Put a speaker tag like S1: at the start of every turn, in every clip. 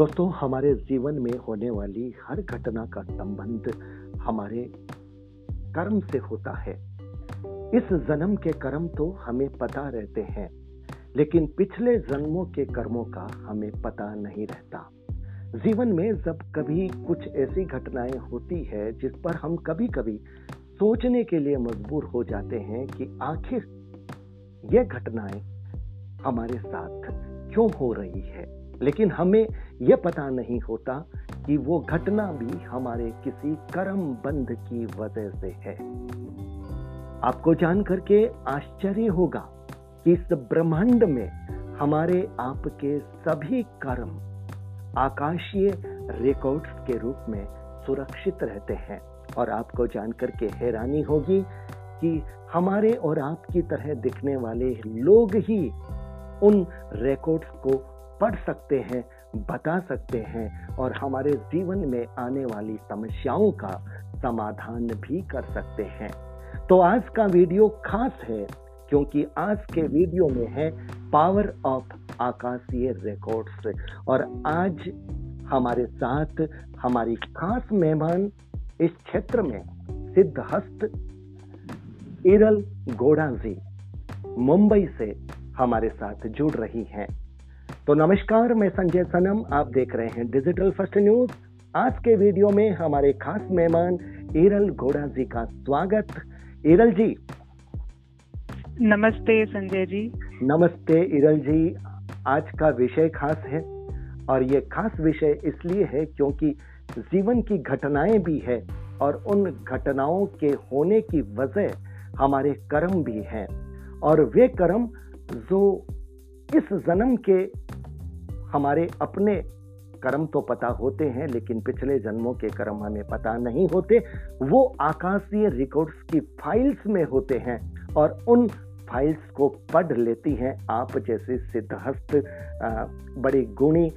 S1: दोस्तों, हमारे जीवन में होने वाली हर घटना का संबंध हमारे कर्म से होता है। इस जन्म के कर्म तो हमें पता रहते हैं, लेकिन पिछले जन्मों के कर्मों का हमें पता नहीं रहता। जीवन में जब कभी कुछ ऐसी घटनाएँ होती है, जिस पर हम कभी कभी सोचने के लिए मजबूर हो जाते हैं कि आखिर ये घटनाएँ हमारे साथ क्यों हो रही है। लेकिन हमें यह पता नहीं होता कि वो घटना भी हमारे किसी कर्म बंध की वजह से है। आपको जानकर के आश्चर्य होगा कि इस ब्रह्मांड में हमारे आपके सभी कर्म आकाशीय रिकॉर्ड्स के रूप में सुरक्षित रहते हैं और आपको जानकर के हैरानी होगी कि हमारे और आपकी तरह दिखने वाले लोग ही उन रिकॉर्ड्स को पढ़ सकते हैं, बता सकते हैं और हमारे जीवन में आने वाली समस्याओं का समाधान भी कर सकते हैं। तो आज का वीडियो खास है, क्योंकि आज के वीडियो में है पावर ऑफ़ आकाशीय रिकॉर्ड्स और आज हमारे साथ हमारी खास मेहमान इस क्षेत्र में सिद्धहस्त इरल गोड़ा जी मुंबई से हमारे साथ जुड़ रही हैं। तो नमस्कार मैं संजय सनम आप देख रहे हैं डिजिटल फ़र्स्ट न्यूज़ आज के वीडियो में हमारे खास मेहमान इरल घोड़ा जी का स्वागत। इरल जी।
S2: नमस्ते संजय जी।
S1: नमस्ते इरल जी। आज का विषय खास है और ये खास विषय इसलिए है क्योंकि जीवन की घटनाएँ भी है और उन घटनाओं के होने की वजह हमारे कर्म भी हैं और वे कर्म जो इस जन्म के हमारे अपने कर्म तो पता होते हैं, लेकिन पिछले जन्मों के कर्म हमें पता नहीं होते। वो आकाशीय रिकॉर्ड्स की फाइल्स में होते हैं और उन फाइल्स को पढ़ लेती हैं आप जैसे सिद्धहस्त बड़ी गुणी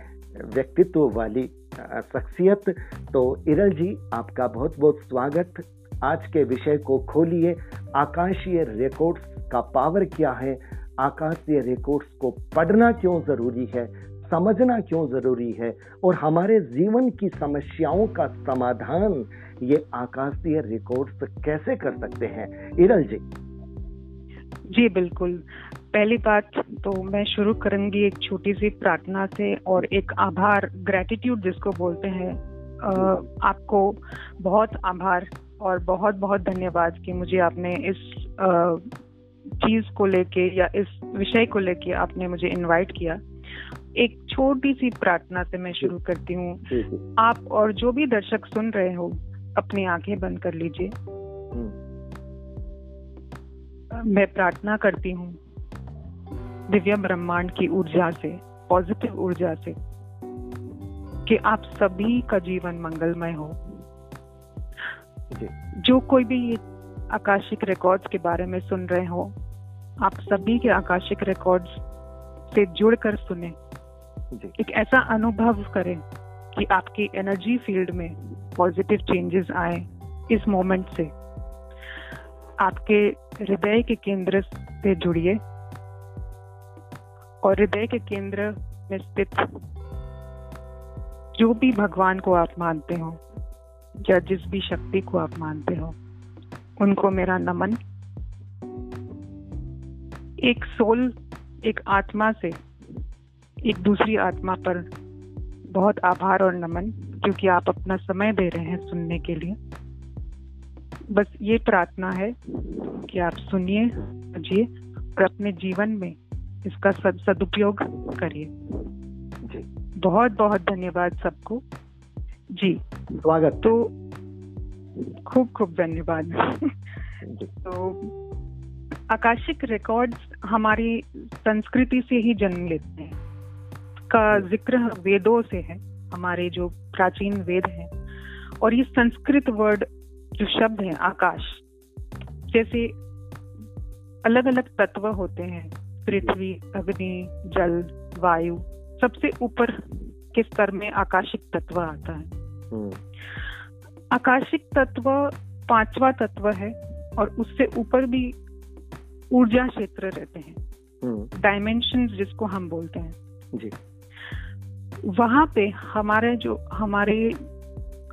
S1: व्यक्तित्व वाली शख्सियत। तो इरल जी, आपका बहुत बहुत स्वागत। आज के विषय को खोलिए। आकाशीय रिकॉर्ड्स का पावर क्या है? आकाशीय रिकॉर्ड्स को पढ़ना क्यों ज़रूरी है, समझना क्यों ज़रूरी है और हमारे जीवन की समस्याओं का समाधान ये आकाशीय रिकॉर्ड्स कैसे कर सकते हैं? इरल जी।
S2: जी, बिल्कुल। पहली बात तो मैं शुरू करूँगी एक छोटी सी प्रार्थना से और एक आभार ग्रेटिट्यूड जिसको बोलते हैं। आपको बहुत आभार और बहुत बहुत धन्यवाद कि मुझे आपने इस चीज़ को लेके या इस विषय को लेके आपने मुझे इनवाइट किया एक छोटी सी प्रार्थना से मैं शुरू करती हूँ। आप और जो भी दर्शक सुन रहे हो अपनी आँखें बंद कर लीजिए। हम्म। मैं प्रार्थना करती हूँ दिव्य ब्रह्मांड की ऊर्जा से पॉजिटिव ऊर्जा से कि आप सभी का जीवन मंगलमय हो। जो। कोई भी ये आकाशिक रिकॉर्ड्स के बारे में सुन रहे हो आप सभी के आकाशिक रिकॉर्ड्स से जुड़कर सुने। एक ऐसा अनुभव करें कि आपकी एनर्जी फ़ील्ड में पॉजिटिव चेंजेस आए इस मोमेंट से। आपके हृदय के केंद्र से जुड़िए और हृदय के केंद्र में स्थित जो भी भगवान को आप मानते हो या जिस भी शक्ति को आप मानते हो उनको मेरा नमन एक सोल एक आत्मा से एक दूसरी आत्मा पर बहुत आभार और नमन क्योंकि आप अपना समय दे रहे हैं सुनने के लिए। बस ये प्रार्थना है कि आप सुनिए समझिए और अपने जीवन में इसका सद सदुपयोग करिए। बहुत बहुत धन्यवाद सबको। जी
S1: स्वागत।
S2: तो खूब खूब धन्यवाद। तो आकाशिक रिकॉर्ड्स हमारी संस्कृति से ही जन्म लेते हैं। का ज़िक्र वेदों से है हमारे जो प्राचीन वेद हैं। और ये संस्कृत वर्ड जो शब्द है आकाश जैसे अलग अलग तत्व होते हैं। पृथ्वी अग्नि जल वायु सबसे ऊपर के स्तर में आकाशिक तत्व आता है। हम्म। आकाशिक तत्व पांचवा तत्व है और उससे ऊपर भी ऊर्जा क्षेत्र रहते हैं डायमेंशन हम्म। जिसको हम बोलते हैं जी वहाँ पे हमारे जो हमारे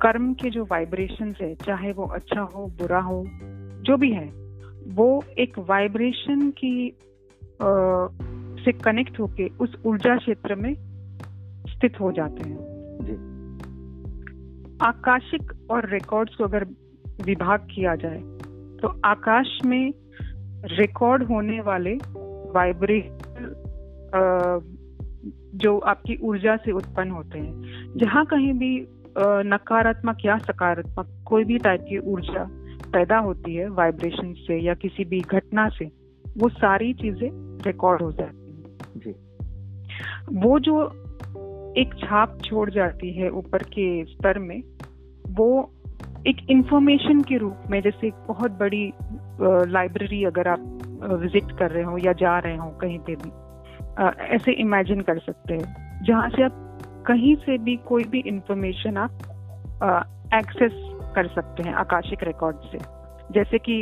S2: कर्म के जो वाइब्रेशन है चाहे वो अच्छा हो बुरा हो जो भी है वो एक वाइब्रेशन की आ, से कनेक्ट होके उस ऊर्जा क्षेत्र में स्थित हो जाते हैं जी। आकाशिक और रिकॉर्ड्स को अगर विभाग किया जाए तो आकाश में रिकॉर्ड होने वाले वाइब्रेशन जो आपकी ऊर्जा से उत्पन्न होते हैं। जहाँ कहीं भी नकारात्मक या सकारात्मक कोई भी टाइप की ऊर्जा पैदा होती है वाइब्रेशन से या किसी भी घटना से वो सारी चीज़ें रिकॉर्ड हो जाती हैं। वो जो एक छाप छोड़ जाती है ऊपर के स्तर में वो एक इंफॉर्मेशन के रूप में, जैसे एक बहुत बड़ी लाइब्रेरी अगर आप विज़िट कर रहे हो या जा रहे हो कहीं पे भी ऐसे इमेजिन कर सकते हैं, जहाँ से आप कहीं से भी कोई भी इंफॉर्मेशन आप एक्सेस कर सकते हैं आकाशिक रिकॉर्ड से। जैसे कि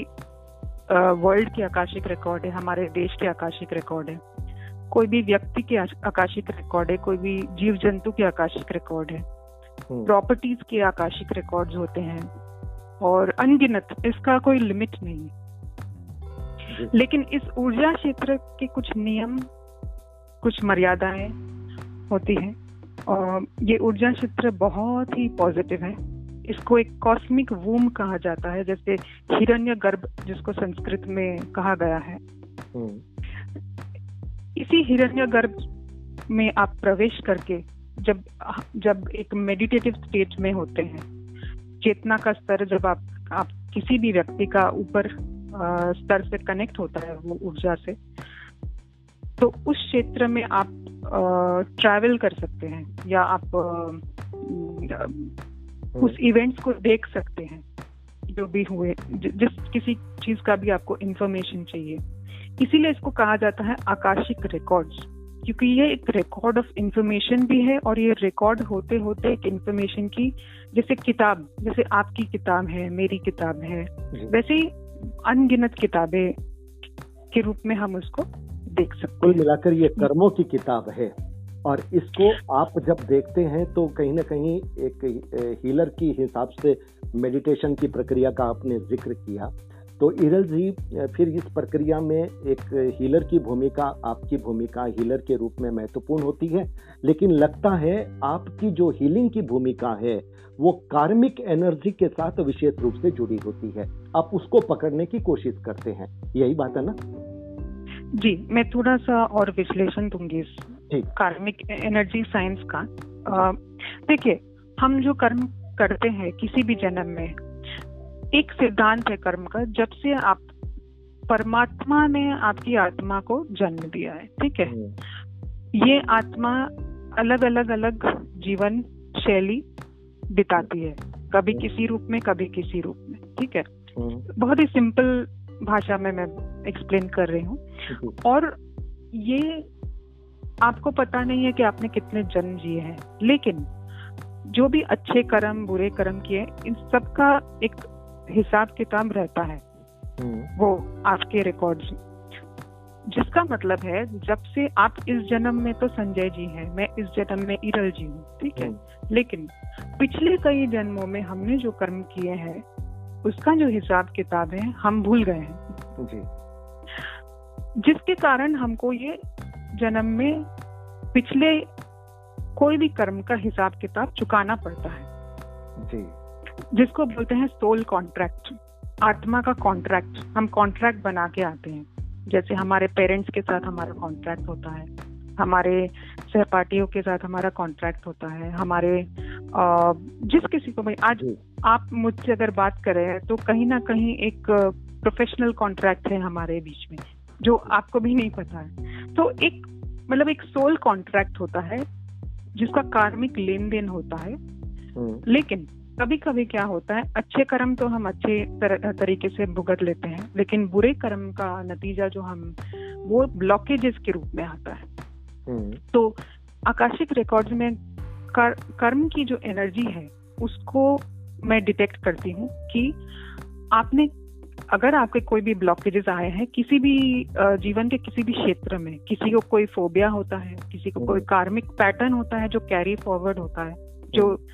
S2: वर्ल्ड के आकाशिक रिकॉर्ड है, हमारे देश के आकाशिक रिकॉर्ड है, कोई भी व्यक्ति के आकाशिक रिकॉर्ड है, कोई भी जीव जंतु के आकाशिक रिकॉर्ड है प्रॉपर्टीज़ हम्म। के आकाशिक रिकॉर्ड्स होते हैं और अनगिनत इसका कोई लिमिट नहीं लेकिन इस ऊर्जा क्षेत्र के कुछ नियम कुछ मर्यादाएँ होती हैं और ये ऊर्जा क्षेत्र बहुत ही पॉजिटिव है इसको एक कॉस्मिक वूम कहा जाता है जैसे हिरण्य गर्भ जिसको संस्कृत में कहा गया है हम्म। इसी हिरण्य गर्भ में आप प्रवेश करके जब जब एक मेडिटेटिव स्टेट में होते हैं चेतना का स्तर जब आप आप किसी भी व्यक्ति का ऊपर स्तर से कनेक्ट होता है वो ऊर्जा से तो उस क्षेत्र में आप ट्रैवल कर सकते हैं या आप हम्म। उस इवेंट्स को देख सकते हैं जो भी हुए जिस किसी चीज़ का भी आपको इंफॉर्मेशन चाहिए इसीलिए इसको कहा जाता है आकाशिक रिकॉर्ड्स क्योंकि ये एक रिकॉर्ड ऑफ़ इंफॉर्मेशन भी है और ये रिकॉर्ड होते होते एक इंफॉर्मेशन की जैसे किताब जैसे आपकी किताब है मेरी किताब है वैसे ही अनगिनत किताबें के रूप में हम उसको देख सकते
S1: कुल मिलाकर ये कर्मों की किताब है और इसको आप जब देखते हैं तो कहीं ना कहीं एक हीलर की हिसाब से मेडिटेशन की प्रक्रिया का आपने ज़िक्र किया। तो इरल जी फिर इस प्रक्रिया में एक हीलर की भूमिका आपकी भूमिका हीलर के रूप में महत्वपूर्ण होती है। लेकिन लगता है आपकी जो हीलिंग की भूमिका है वो कार्मिक एनर्जी के साथ विशेष रूप से जुड़ी होती है। आप उसको पकड़ने की कोशिश करते हैं। यही बात है ना?
S2: जी मैं थोड़ा सा और विश्लेषण दूँगी इस कार्मिक एनर्जी साइंस का। देखिए हम जो कर्म करते हैं किसी भी जन्म में एक सिद्धांत है कर्म का जब से आप परमात्मा ने आपकी आत्मा को जन्म दिया है ठीक है हम्म। ये आत्मा अलग अलग अलग जीवन शैली बिताती है कभी। किसी रूप में कभी किसी रूप में ठीक है हम्म। बहुत ही सिंपल भाषा में मैं एक्सप्लेन कर रही हूँ और ये आपको पता नहीं है कि आपने कितने जन्म जिए हैं लेकिन जो भी अच्छे कर्म बुरे कर्म किए इन सब का एक हिसाब किताब रहता है। हम्म। वो आपके रिकॉर्ड्स जिसका मतलब है जब से आप इस जन्म में तो संजय जी हैं मैं इस जन्म में इरल जी हूँ ठीक है? हम्म। लेकिन पिछले कई जन्मों में हमने जो कर्म किए हैं उसका जो हिसाब किताब है हम भूल गए हैं। जी। जिसके कारण हमको ये जन्म में पिछले कोई भी कर्म का हिसाब किताब चुकाना पड़ता है। जी। जिसको बोलते हैं सोल कॉन्ट्रैक्ट आत्मा का कॉन्ट्रैक्ट हम कॉन्ट्रैक्ट बना के आते हैं। जैसे हमारे पेरेंट्स के साथ हमारा कॉन्ट्रैक्ट होता है। हमारे सहपाठियों के साथ हमारा कॉन्ट्रैक्ट होता है। हमारे जिस किसी को भाई आज आप मुझसे अगर बात करें तो कहीं ना कहीं एक प्रोफेशनल कॉन्ट्रैक्ट है हमारे बीच में जो आपको भी नहीं पता है। तो एक मतलब एक सोल कॉन्ट्रैक्ट होता है जिसका कार्मिक लेन देन होता है। हम्म। लेकिन कभी कभी क्या होता है अच्छे कर्म तो हम अच्छे तर, तरीके से भुगत लेते हैं लेकिन बुरे कर्म का नतीजा जो हम वो ब्लॉकेजेस के रूप में आता है हम्म। तो आकाशिक रिकॉर्ड्स में कर, कर्म की जो एनर्जी है उसको मैं डिटेक्ट करती हूँ कि आपने अगर आपके कोई भी ब्लॉकेजेस आए हैं किसी भी जीवन के किसी भी क्षेत्र में किसी को कोई फोबिया होता है किसी को कोई कार्मिक पैटर्न होता है जो कैरी फॉरवर्ड होता है जो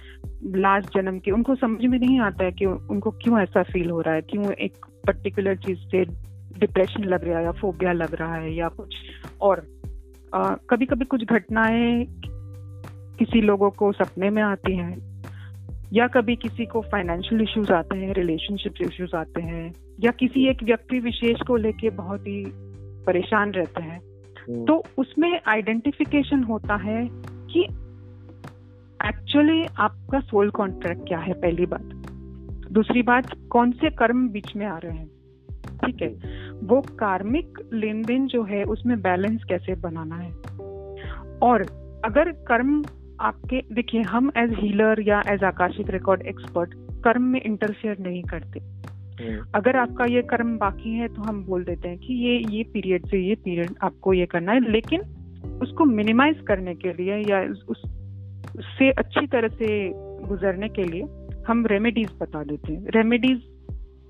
S2: लास्ट जन्म के उनको समझ में नहीं आता है कि उनको क्यों ऐसा फील हो रहा है क्यों एक पर्टिकुलर चीज़ से डिप्रेशन लग रहा है या फोबिया लग रहा है या कुछ और। कभी कभी कुछ घटनाएँ किसी लोगों को सपने में आती हैं या कभी किसी को फाइनेंशियल इश्यूज़ आते हैं रिलेशनशिप इश्यूज़ आते हैं या किसी एक व्यक्ति विशेष को लेके बहुत ही परेशान रहते हैं। हम्म। तो उसमें आइडेंटिफिकेशन होता है कि एक्चुअली आपका सोल कॉन्ट्रैक्ट क्या है? पहली बात। दूसरी बात कौन से कर्म बीच में आ रहे हैं? ठीक है? वो कार्मिक लेन देन जो है उसमें बैलेंस कैसे बनाना है? और अगर कर्म आपके देखिए हम एज हीलर या एज आकाशिक रिकॉर्ड एक्सपर्ट कर्म में इंटरफेयर नहीं करते। हम्म। अगर आपका ये कर्म बाकी है तो हम बोल देते हैं कि ये ये पीरियड से ये पीरियड आपको ये करना है लेकिन उसको मिनिमाइज करने के लिए या उस उससे अच्छी तरह से गुजरने के लिए हम रेमेडीज बता देते हैं। रेमेडीज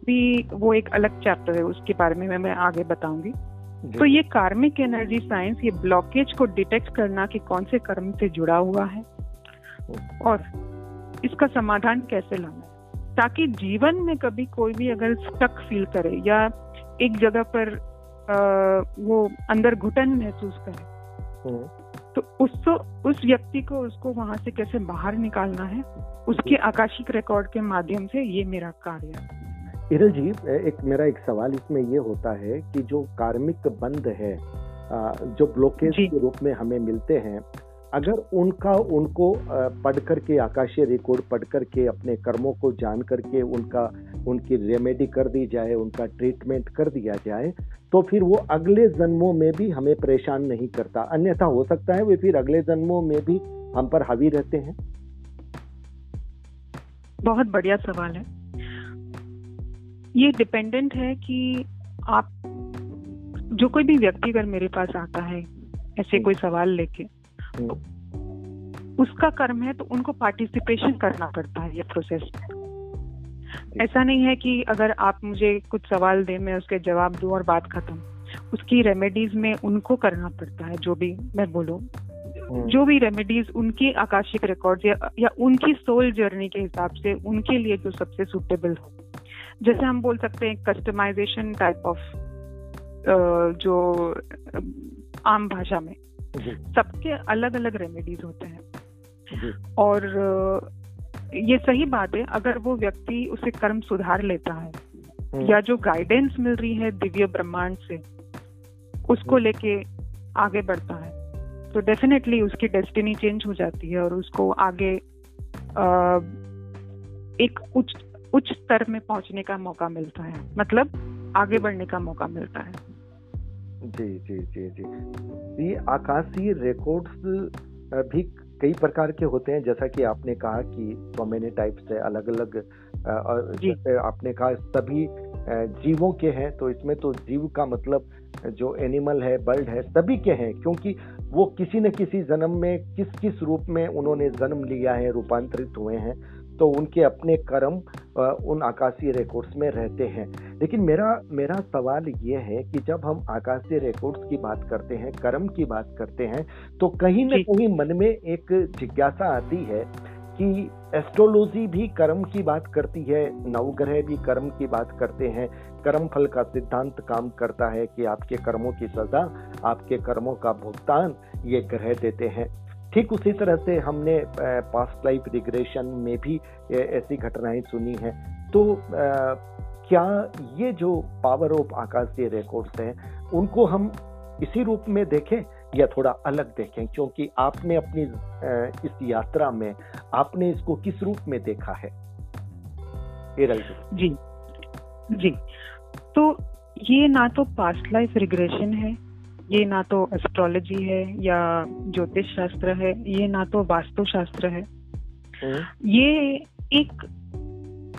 S2: भी वो एक अलग चैप्टर है उसके बारे में मैं आगे बताऊँगी। तो ये कार्मिक एनर्जी साइंस ये ब्लॉकेज को डिटेक्ट करना कि कौन से कर्म से जुड़ा हुआ है और इसका समाधान कैसे लाना है। ताकि जीवन में कभी कोई भी अगर स्टक फील करे या एक जगह पर आ, वो अंदर घुटन महसूस करे हम्म। तो उसको उस व्यक्ति को उसको वहाँ से कैसे बाहर निकालना है उसके आकाशिक रिकॉर्ड के माध्यम से ये मेरा कार्य है।
S1: इरल जी एक मेरा एक सवाल इसमें ये होता है कि जो कार्मिक बंद है जो ब्लॉकेज के रूप में हमें मिलते हैं अगर उनका उनको पढ़ करके आकाशीय रिकॉर्ड पढ़ करके अपने कर्मों को जान करके उनका उनकी रेमेडी कर दी जाए उनका ट्रीटमेंट कर दिया जाए तो फिर वो अगले जन्मों में भी हमें परेशान नहीं करता। अन्यथा हो सकता है वे फिर अगले जन्मों में भी हम पर हावी रहते हैं।
S2: बहुत बढ़िया सवाल है। ये डिपेंडेंट है कि आप जो कोई भी व्यक्ति अगर मेरे पास आता है ऐसे कोई सवाल लेके तो उसका कर्म है तो उनको पार्टिसिपेशन करना पड़ता है ये प्रोसेस में। ऐसा नहीं है कि अगर आप मुझे कुछ सवाल दें मैं उसके जवाब दूँ और बात खत्म। उसकी रेमेडीज में उनको करना पड़ता है जो भी मैं बोलूँ। हम्म। जो भी रेमेडीज उनकी आकाशिक रिकॉर्ड या, या उनकी सोल जर्नी के हिसाब से उनके लिए जो सबसे सुटेबल हो। जैसे हम बोल सकते हैं कस्टमाइजेशन टाइप ऑफ़ जो आम भाषा में। सबके अलग अलग रेमेडीज होते हैं। और ये सही बात है अगर वो व्यक्ति उसे कर्म सुधार लेता है हम्म। या जो गाइडेंस मिल रही है दिव्य ब्रह्मांड से उसको। लेके आगे बढ़ता है तो डेफिनेटली उसकी डेस्टिनी चेंज हो जाती है और उसको आगे आ, एक उच्च उच्च स्तर में पहुँचने का मौका मिलता है। मतलब आगे बढ़ने का मौका मिलता है।
S1: जी जी जी जी। ये आकाशीय रिकॉर्ड्स भी कई प्रकार के होते हैं। जैसा कि आपने कहा कि सो मेनी टाइप से अलग अलग आपने कहा सभी जीवों के हैं तो इसमें तो जीव का मतलब जो एनिमल है बर्ड है सभी के हैं। क्योंकि वो किसी न किसी जन्म में किस किस रूप में उन्होंने जन्म लिया है रूपांतरित हुए हैं तो उनके अपने कर्म उन आकाशीय रिकॉर्ड्स में रहते हैं। लेकिन मेरा मेरा सवाल ये है कि जब हम आकाशीय रिकॉर्ड्स की बात करते हैं कर्म की बात करते हैं तो कहीं ना कहीं मन में एक जिज्ञासा आती है कि एस्ट्रोलॉजी भी कर्म की बात करती है नवग्रह भी कर्म की बात करते हैं। कर्म फल का सिद्धांत काम करता है कि आपके कर्मों की सजा आपके कर्मों का भुगतान ये ग्रह देते हैं। ठीक उसी तरह से हमने पास्ट लाइफ रिग्रेशन में भी ऐसी घटनाएँ सुनी हैं। तो क्या ये जो पावर ऑफ़ आकाशीय रिकॉर्ड्स हैं, उनको हम इसी रूप में देखें या थोड़ा अलग देखें? क्योंकि आपने अपनी इस यात्रा में आपने इसको किस रूप में देखा है?
S2: जी। जी। तो ये ना तो पास्ट लाइफ रिग्रेशन है ये ना तो एस्ट्रोलॉजी है या ज्योतिष शास्त्र है ये ना तो वास्तु शास्त्र है। हम्म। ये एक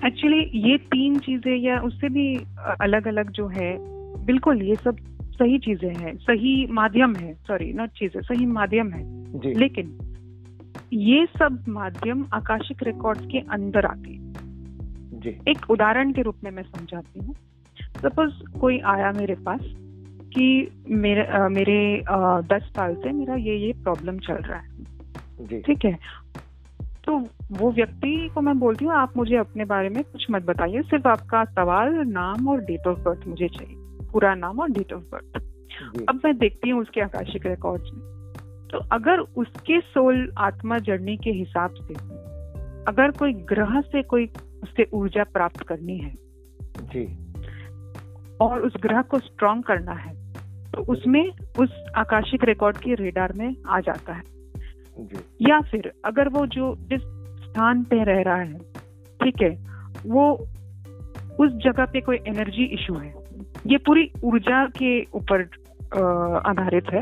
S2: एक्चुअली ये तीन चीज़ें या उससे भी अलग अलग जो है बिल्कुल ये सब सही चीज़ें हैं सही माध्यम है सॉरी नॉट चीज़ें सही माध्यम है। लेकिन ये सब माध्यम आकाशिक रिकॉर्ड्स के अंदर आते हैं। एक उदाहरण के रूप में मैं समझाती हूँ। सपोज़ कोई आया मेरे पास कि मेरे आ, मेरे आ, दस साल से मेरा ये ये प्रॉब्लम चल रहा है। ठीक है? तो वो व्यक्ति को मैं बोलती हूँ आप मुझे अपने बारे में कुछ मत बताइए। सिर्फ़ आपका सवाल नाम और डेट ऑफ़ बर्थ मुझे चाहिए। पूरा नाम और डेट ऑफ़ बर्थ अब मैं देखती हूँ उसके आकाशिक रिकॉर्ड्स में। तो अगर उसके सोल आत्मा जर्नी के हिसाब से अगर कोई ग्रह से कोई उससे ऊर्जा प्राप्त करनी है
S1: जी।
S2: और उस ग्रह को स्ट्रॉन्ग करना है तो उसमें उस आकाशिक रिकॉर्ड के रेडार में आ जाता है जी। या फिर अगर वो जो जिस स्थान पे रह रहा है ठीक है वो उस जगह पे कोई एनर्जी इशू है ये पूरी ऊर्जा के ऊपर आधारित है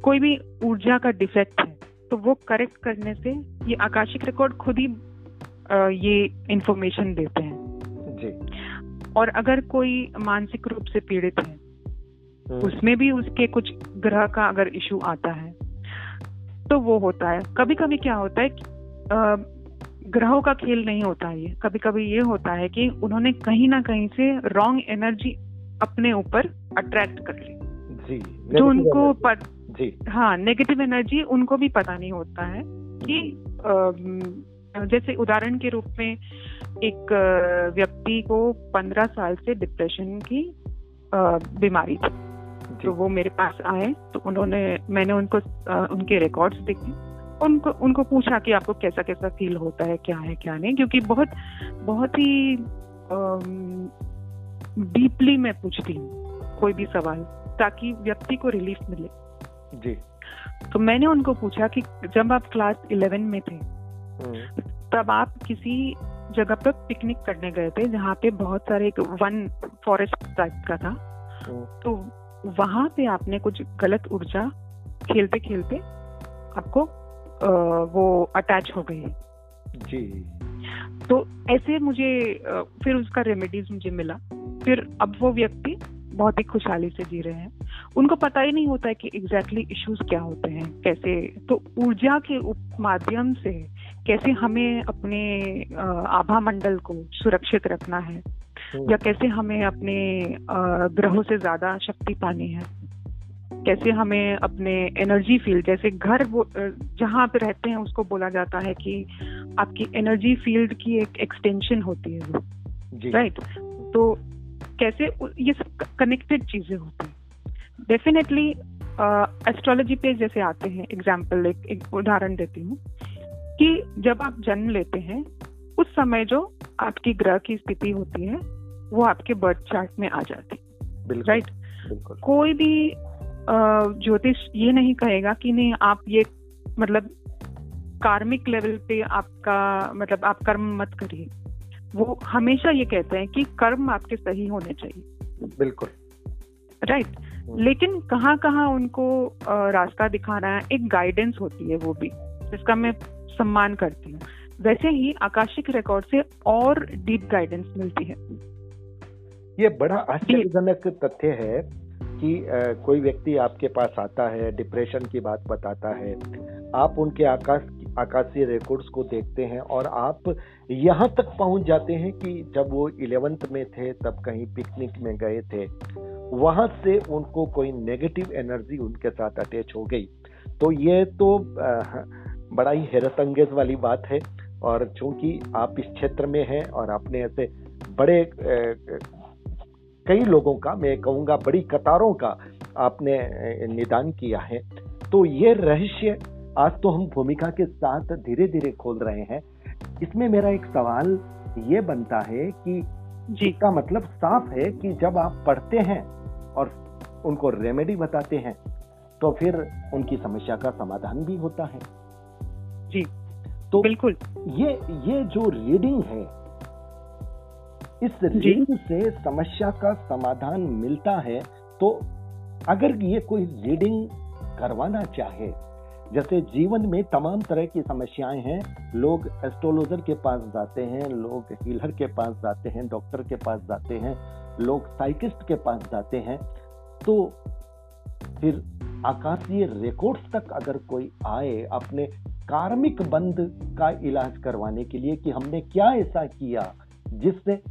S2: कोई भी ऊर्जा का डिफेक्ट है तो वो करेक्ट करने से ये आकाशिक रिकॉर्ड खुद ही आ, ये इंफॉर्मेशन देते हैं जी और अगर कोई मानसिक रूप से पीड़ित है। उसमें भी उसके कुछ ग्रह का अगर इशू आता है तो वो होता है। कभी कभी क्या होता है कि ग्रहों का खेल नहीं होता है ये। कभी कभी ये होता है कि उन्होंने कहीं ना कहीं से रॉन्ग एनर्जी अपने ऊपर अट्रैक्ट कर ली। जी तो उनको पर, जी। हाँ नेगेटिव एनर्जी उनको भी पता नहीं होता है कि जैसे उदाहरण के रूप में एक व्यक्ति को पंद्रह साल से डिप्रेशन की बीमारी थी। तो वो मेरे पास आए तो उन्होंने मैंने उनको उनके रिकॉर्ड्स देखे उनको उनको पूछा कि आपको कैसा कैसा फील होता है क्या है क्या नहीं क्योंकि बहुत बहुत ही डीपली मैं पूछती हूँ कोई भी सवाल ताकि व्यक्ति को रिलीफ मिले जी तो मैंने उनको पूछा कि जब आप क्लास इलेवन में थे हम्म। तब आप किसी जगह पर पिकनिक करने गए थे जहाँ पे बहुत सारे एक वन फॉरेस्ट टाइप का था हम्म। तो वहाँ पे आपने कुछ गलत ऊर्जा खेलते खेलते आपको आ, वो अटैच हो गई जी। तो ऐसे मुझे फिर उसका रेमेडीज मुझे मिला। फिर अब वो व्यक्ति बहुत ही खुशहाली से जी रहे हैं। उनको पता ही नहीं होता है कि एग्जैक्टली exactly इश्यूज़ क्या होते हैं कैसे। तो ऊर्जा के माध्यम से कैसे हमें अपने आभा मंडल को सुरक्षित रखना है। या कैसे हमें अपने ग्रहों से ज़्यादा शक्ति पानी है? कैसे हमें अपने एनर्जी फ़ील्ड जैसे घर वो जहाँ पे रहते हैं उसको बोला जाता है कि आपकी एनर्जी फ़ील्ड की एक एक्सटेंशन होती है राइट तो कैसे ये सब कनेक्टेड चीज़ें होती हैं। डेफिनेटली एस्ट्रोलॉजी पे जैसे आते हैं एग्ज़ाम्पल एक, एक उदाहरण देती हूँ कि जब आप जन्म लेते हैं उस समय जो आपकी ग्रह की स्थिति होती है वो आपके बर्थ चार्ट में आ जाती राइट कोई भी ज्योतिष ये नहीं कहेगा कि नहीं आप ये मतलब कार्मिक लेवल पे आपका मतलब आप कर्म मत करिए। वो हमेशा ये कहते हैं कि कर्म आपके सही होने चाहिए।
S1: बिल्कुल।
S2: Right right? लेकिन कहाँ कहाँ उनको रास्ता दिखाना है एक गाइडेंस होती है वो भी जिसका मैं सम्मान करती हूँ। वैसे ही आकाशिक रिकॉर्ड से और डीप गाइडेंस मिलती है।
S1: ये बड़ा आश्चर्यजनक तथ्य है कि कोई व्यक्ति आपके पास आता है, डिप्रेशन की बात बताता है, आप उनके आकाश, आकाशीय रिकॉर्ड्स को देखते हैं और आप यहाँ तक पहुँच जाते हैं कि जब वो इलेवेंथ में थे, तब कहीं पिकनिक में गए थे, वहाँ से उनको कोई नेगेटिव एनर्जी उनके साथ अटैच हो गई। तो ये तो बड़ा ही हैरत अंगेज वाली बात है और चूँकि आप इस क्षेत्र में हैं और आपने ऐसे बड़े कई लोगों का मैं कहूँगा बड़ी कतारों का आपने निदान किया है। तो ये रहस्य आज तो हम भूमिका के साथ धीरे धीरे खोल रहे हैं। इसमें मेरा एक सवाल ये बनता है कि जी। का मतलब साफ़ है कि जब आप पढ़ते हैं और उनको रेमेडी बताते हैं तो फिर उनकी समस्या का समाधान भी होता है।
S2: जी तो बिल्कुल।
S1: ये ये जो रीडिंग है इस रीडिंग से समस्या का समाधान मिलता है तो अगर ये कोई रीडिंग करवाना चाहे जैसे जीवन में तमाम तरह की समस्याएँ हैं लोग एस्ट्रोलॉजर के पास जाते हैं लोग हीलर के पास जाते हैं डॉक्टर के पास जाते हैं लोग साइकिस्ट के पास जाते हैं तो फिर आकाशीय रिकॉर्ड्स तक अगर कोई आए अपने कार्मिक बंद का इलाज करवाने के लिए कि हमने क्या ऐसा किया जिससे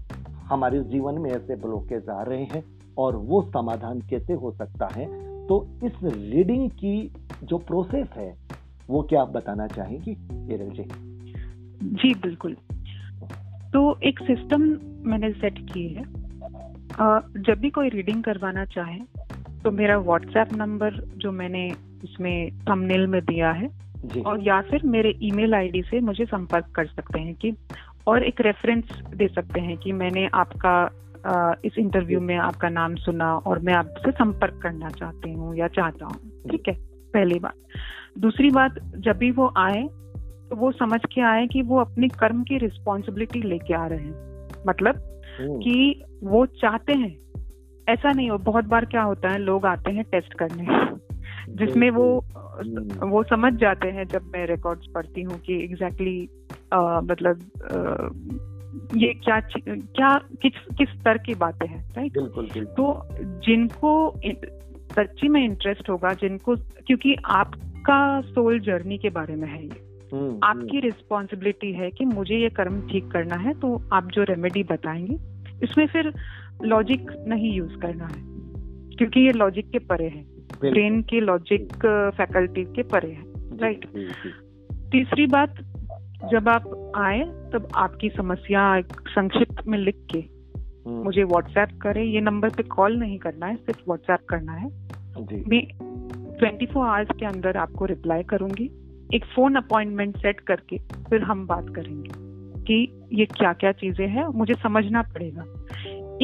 S1: हमारे जीवन में ऐसे ब्लॉकेज आ रहे हैं और वो समाधान कैसे हो सकता है? तो इस रीडिंग की जो प्रोसेस है वो क्या आप बताना चाहेंगी केरल जी?
S2: जी बिल्कुल। तो एक सिस्टम मैंने सेट की है। जब भी कोई रीडिंग करवाना चाहे तो मेरा व्हाट्सएप नंबर जो मैंने इसमें थंबनेल में दिया है और या फिर मेरे ईमेल आईडी से मुझे संपर्क कर सकते हैं कि और एक रेफरेंस दे सकते हैं कि मैंने आपका इस इंटरव्यू में आपका नाम सुना और मैं आपसे संपर्क करना चाहती हूँ या चाहता हूँ। ठीक है? पहली बात। दूसरी बात जब भी वो आए तो वो समझ के आए कि वो अपने कर्म की रिस्पॉन्सिबिलिटी लेके आ रहे हैं। मतलब कि वो चाहते हैं। ऐसा नहीं हो बहुत बार क्या होता है लोग आते हैं टेस्ट करने। जिसमें वो वो समझ जाते हैं जब मैं रिकॉर्ड्स पढ़ती हूँ कि एग्जैक्टली exactly, मतलब ये क्या क्या किस किस स्तर की बातें हैं राइट
S1: बिल्कुल, बिल्कुल।
S2: तो जिनको सच्ची में इंटरेस्ट होगा जिनको क्योंकि आपका सोल जर्नी के बारे में है ये। हम्म, आपकी रिस्पॉन्सिबिलिटी हम्म। है कि मुझे ये कर्म ठीक करना है तो आप जो रेमेडी बताएँगे इसमें फिर लॉजिक नहीं यूज़ करना है क्योंकि ये लॉजिक के परे है। ब्रेन के लॉजिक फैकल्टी के परे है राइट तीसरी बात जब आप आए तब आपकी समस्या संक्षिप्त में लिख के हम्म। मुझे व्हाट्सएप करें। ये नंबर पे कॉल नहीं करना है सिर्फ़ व्हाट्सएप करना है। मैं ट्वेंटी फोर आवर्स के अंदर आपको रिप्लाई करूँगी। एक फ़ोन अपॉइंटमेंट सेट करके फिर हम बात करेंगे कि ये क्या क्या चीज़ें हैं मुझे समझना पड़ेगा।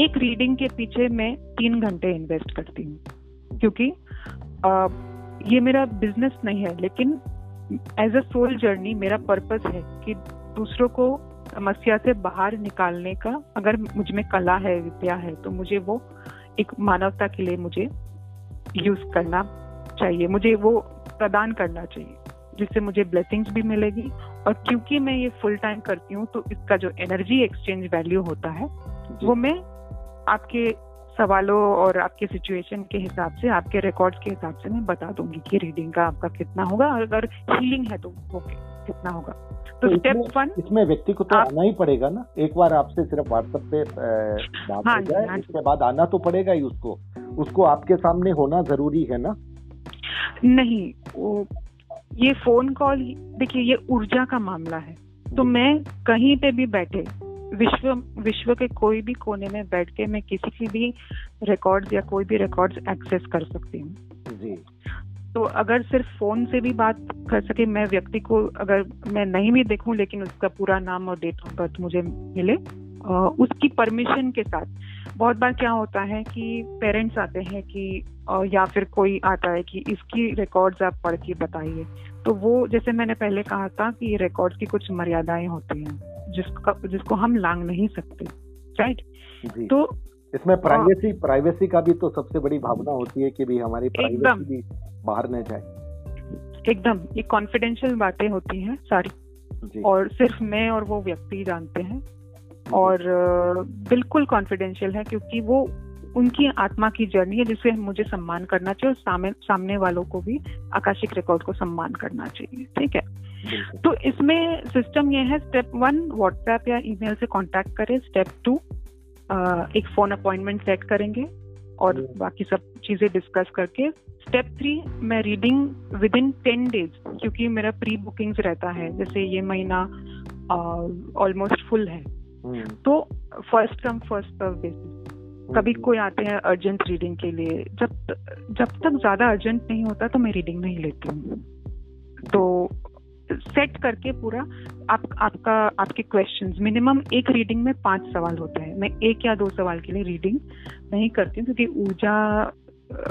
S2: एक रीडिंग के पीछे मैं तीन घंटे इन्वेस्ट करती हूँ क्योंकि आ, ये मेरा बिज़नेस नहीं है लेकिन एज अ सोल जर्नी मेरा पर्पस है कि दूसरों को समस्या से बाहर निकालने का अगर मुझमें कला है विद्या है तो मुझे वो एक मानवता के लिए मुझे यूज़ करना चाहिए मुझे वो प्रदान करना चाहिए जिससे मुझे ब्लेसिंग्स भी मिलेगी। और क्योंकि मैं ये फुल टाइम करती हूँ तो इसका जो एनर्जी एक्सचेंज वैल्यू होता है वो मैं आपके सवालों और आपके सिचुएशन के हिसाब से आपके रिकॉर्ड्स के हिसाब से मैं बता दूँगी कि रीडिंग का आपका कितना होगा और अगर हीलिंग है तो ओके कितना होगा।
S1: तो, तो स्टेप वन इसमें व्यक्ति को तो आप, आना ही पड़ेगा ना। एक बार आपसे सिर्फ़ व्हाट्सएप पे बात हाँ, हो जाए हाँ, उसके बाद आना तो पड़ेगा ही उसको। उसको आपके सामने होना ज़रूरी है ना?
S2: नहीं वो ये फ़ोन कॉल देखिए ये ऊर्जा का मामला है। तो मैं कहीं पे भी बैठे विश्व विश्व के कोई भी कोने में बैठ के मैं किसी की भी रिकॉर्ड्स या कोई भी रिकॉर्ड्स एक्सेस कर सकती हूँ। तो अगर सिर्फ़ फ़ोन से भी बात कर सके मैं व्यक्ति को अगर मैं नहीं भी देखूँ लेकिन उसका पूरा नाम और डेट ऑफ़ बर्थ मुझे मिले उसकी परमिशन के साथ। बहुत बार क्या होता है कि पेरेंट्स आते हैं कि या फिर कोई आता है कि इसकी रिकॉर्ड्स आप पढ़ के बताइए। तो वो जैसे मैंने पहले कहा था कि रिकॉर्ड की कुछ मर्यादाएँ होती हैं जिसका जिसको हम लांग नहीं सकते राइट
S1: तो इसमें प्राइवेसी प्राइवेसी का भी तो सबसे बड़ी भावना होती है कि भी हमारी प्राइवेसी भी बाहर न जाए।
S2: एकदम ये कॉन्फिडेंशियल बातें होती हैं सारी। और सिर्फ़ मैं और वो व्यक्ति जानते हैं। और बिल्कुल कॉन्फिडेंशियल है क्योंकि वो उनकी आत्मा की जर्नी है जिसे मुझे सम्मान करना चाहिए और सामने सामने वालों को भी आकाशिक रिकॉर्ड को सम्मान करना चाहिए ठीक है? तो इसमें सिस्टम ये है स्टेप वन व्हाट्सएप या ईमेल से कांटेक्ट करें स्टेप टू एक फ़ोन अपॉइंटमेंट सेट करेंगे और बाकी सब चीज़ें डिस्कस करके। स्टेप थ्री मैं reading within ten days क्योंकि मेरा प्री बुकिंग्स रहता है जैसे ये महीना ऑलमोस्ट फुल है। हम्म। तो first come first serve basis कभी। कोई आते हैं अर्जेंट रीडिंग के लिए। जब जब तक ज़्यादा अर्जेंट नहीं होता तो मैं रीडिंग नहीं लेती हूँ। तो सेट करके पूरा आप, आपका, आपके क्वेश्चंस मिनिमम एक रीडिंग में पाँच सवाल होते हैं। मैं एक या दो सवाल के लिए रीडिंग नहीं करती क्योंकि ऊर्जा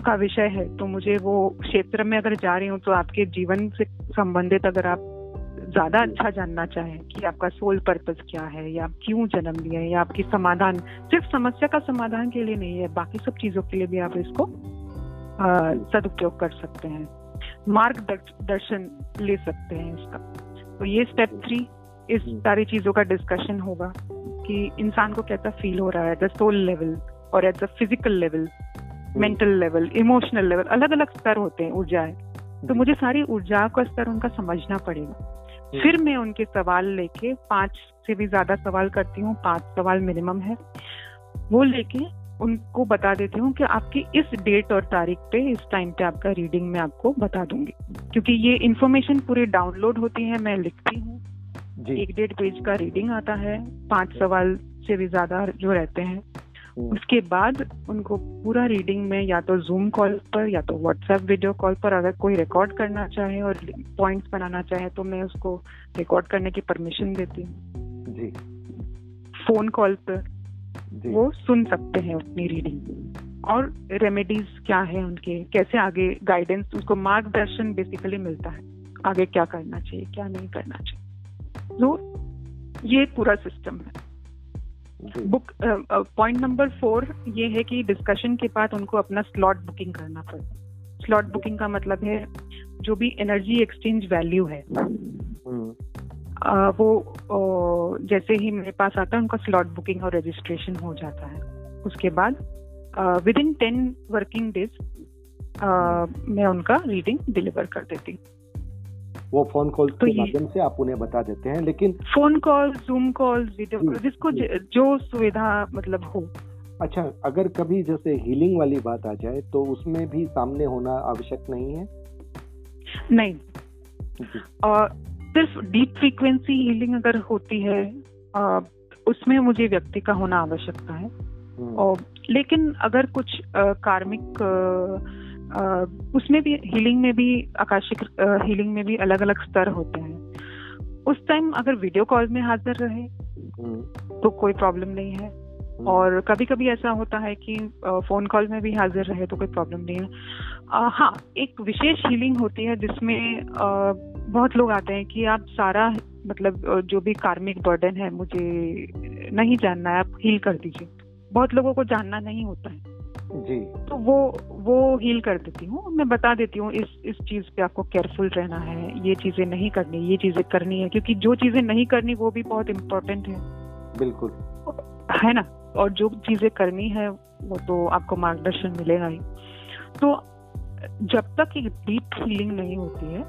S2: का विषय है। तो मुझे वो क्षेत्र में अगर जा रही हूँ तो आपके जीवन से संबंधित अगर आप ज़्यादा अच्छा जानना चाहें कि आपका सोल पर्पज क्या है या आप क्यों जन्म लिए या आपकी समाधान सिर्फ़ समस्या का समाधान के लिए नहीं है बाकी सब चीज़ों के लिए भी आप इसको सदुपयोग कर सकते हैं। मार्गदर्शन ले सकते हैं इसका। तो ये स्टेप थ्री इस। सारी चीज़ों का डिस्कशन होगा कि इंसान को कैसा फील हो रहा है एट द सोल लेवल और at the physical level mental level emotional level अलग अलग स्तर होते हैं ऊर्जाएँ तो मुझे सारी ऊर्जा का स्तर उनका समझना पड़ेगा। फिर मैं उनके सवाल लेके पाँच से भी ज़्यादा सवाल करती हूँ पाँच सवाल मिनिमम है। वो लेके उनको बता देती हूँ कि आपकी इस डेट और तारीख पे इस टाइम पे आपका रीडिंग मैं आपको बता दूँगी। क्योंकि ये इन्फॉर्मेशन पूरी डाउनलोड होती है मैं लिखती हूँ। एक डेढ़ पेज का रीडिंग आता है पाँच सवाल से भी ज़्यादा जो रहते हैं। हम्म। उसके बाद उनको पूरा रीडिंग में या तो जूम कॉल पर या तो व्हाट्सएप वीडियो कॉल पर अगर कोई रिकॉर्ड करना चाहे और पॉइंट्स बनाना चाहे तो मैं उसको रिकॉर्ड करने की परमिशन देती हूँ। जी। फ़ोन कॉल पर वो सुन सकते हैं अपनी रीडिंग और रेमेडीज क्या है उनके? कैसे आगे गाइडेंस उसको मार्गदर्शन बेसिकली मिलता है। आगे क्या करना चाहिए क्या नहीं करना चाहिए। तो ये पूरा सिस्टम है। बुक पॉइंट नंबर फोर ये है कि डिस्कशन के बाद उनको अपना स्लॉट बुकिंग करना पड़ता स्लॉट बुकिंग का मतलब है जो भी एनर्जी एक्सचेंज वैल्यू है। हम्म। वो जैसे ही मेरे पास आता है उनका स्लॉट बुकिंग और रजिस्ट्रेशन हो जाता है। उसके बाद within ten working days मैं उनका रीडिंग डिलीवर कर देती हूँ।
S1: वो फ़ोन कॉल तो के माध्यम से आप उन्हें बता देते हैं लेकिन
S2: phone call Zoom call video जिसको जो। सुविधा मतलब हो।
S1: अच्छा अगर कभी जैसे हीलिंग वाली बात आ जाए तो उसमें भी सामने होना आवश्यक नहीं है?
S2: नहीं। और सिर्फ़ डीप फ्रीक्वेंसी हीलिंग अगर होती है आ, उसमें मुझे व्यक्ति का होना आवश्यकता है। हम्म। और लेकिन अगर कुछ आ, कार्मिक आ, उसमें भी हीलिंग में भी आकाशिक हीलिंग में भी अलग अलग स्तर होते हैं। उस टाइम अगर वीडियो कॉल में हाजिर रहे हम्म। तो कोई प्रॉब्लम नहीं है। हम्म। और कभी कभी ऐसा होता है कि फ़ोन कॉल में भी हाजिर रहे तो कोई प्रॉब्लम नहीं है। हाँ एक विशेष हीलिंग होती है जिसमें बहुत लोग आते हैं कि आप सारा मतलब जो भी कार्मिक बर्डन है मुझे नहीं जानना है आप हील कर दीजिए। बहुत लोगों को जानना नहीं होता है। जी। तो वो वो हील कर देती हूँ। मैं बता देती हूँ इस इस चीज़ पे आपको केयरफुल रहना है ये चीज़ें नहीं करनी ये चीज़ें करनी है क्योंकि जो चीज़ें नहीं करनी वो भी बहुत इम्पोर्टेंट है।
S1: बिल्कुल।
S2: है ना? और जो चीज़ें करनी है वो तो आपको मार्गदर्शन मिलेगा ही। तो जब तक एक डीप फीलिंग नहीं होती है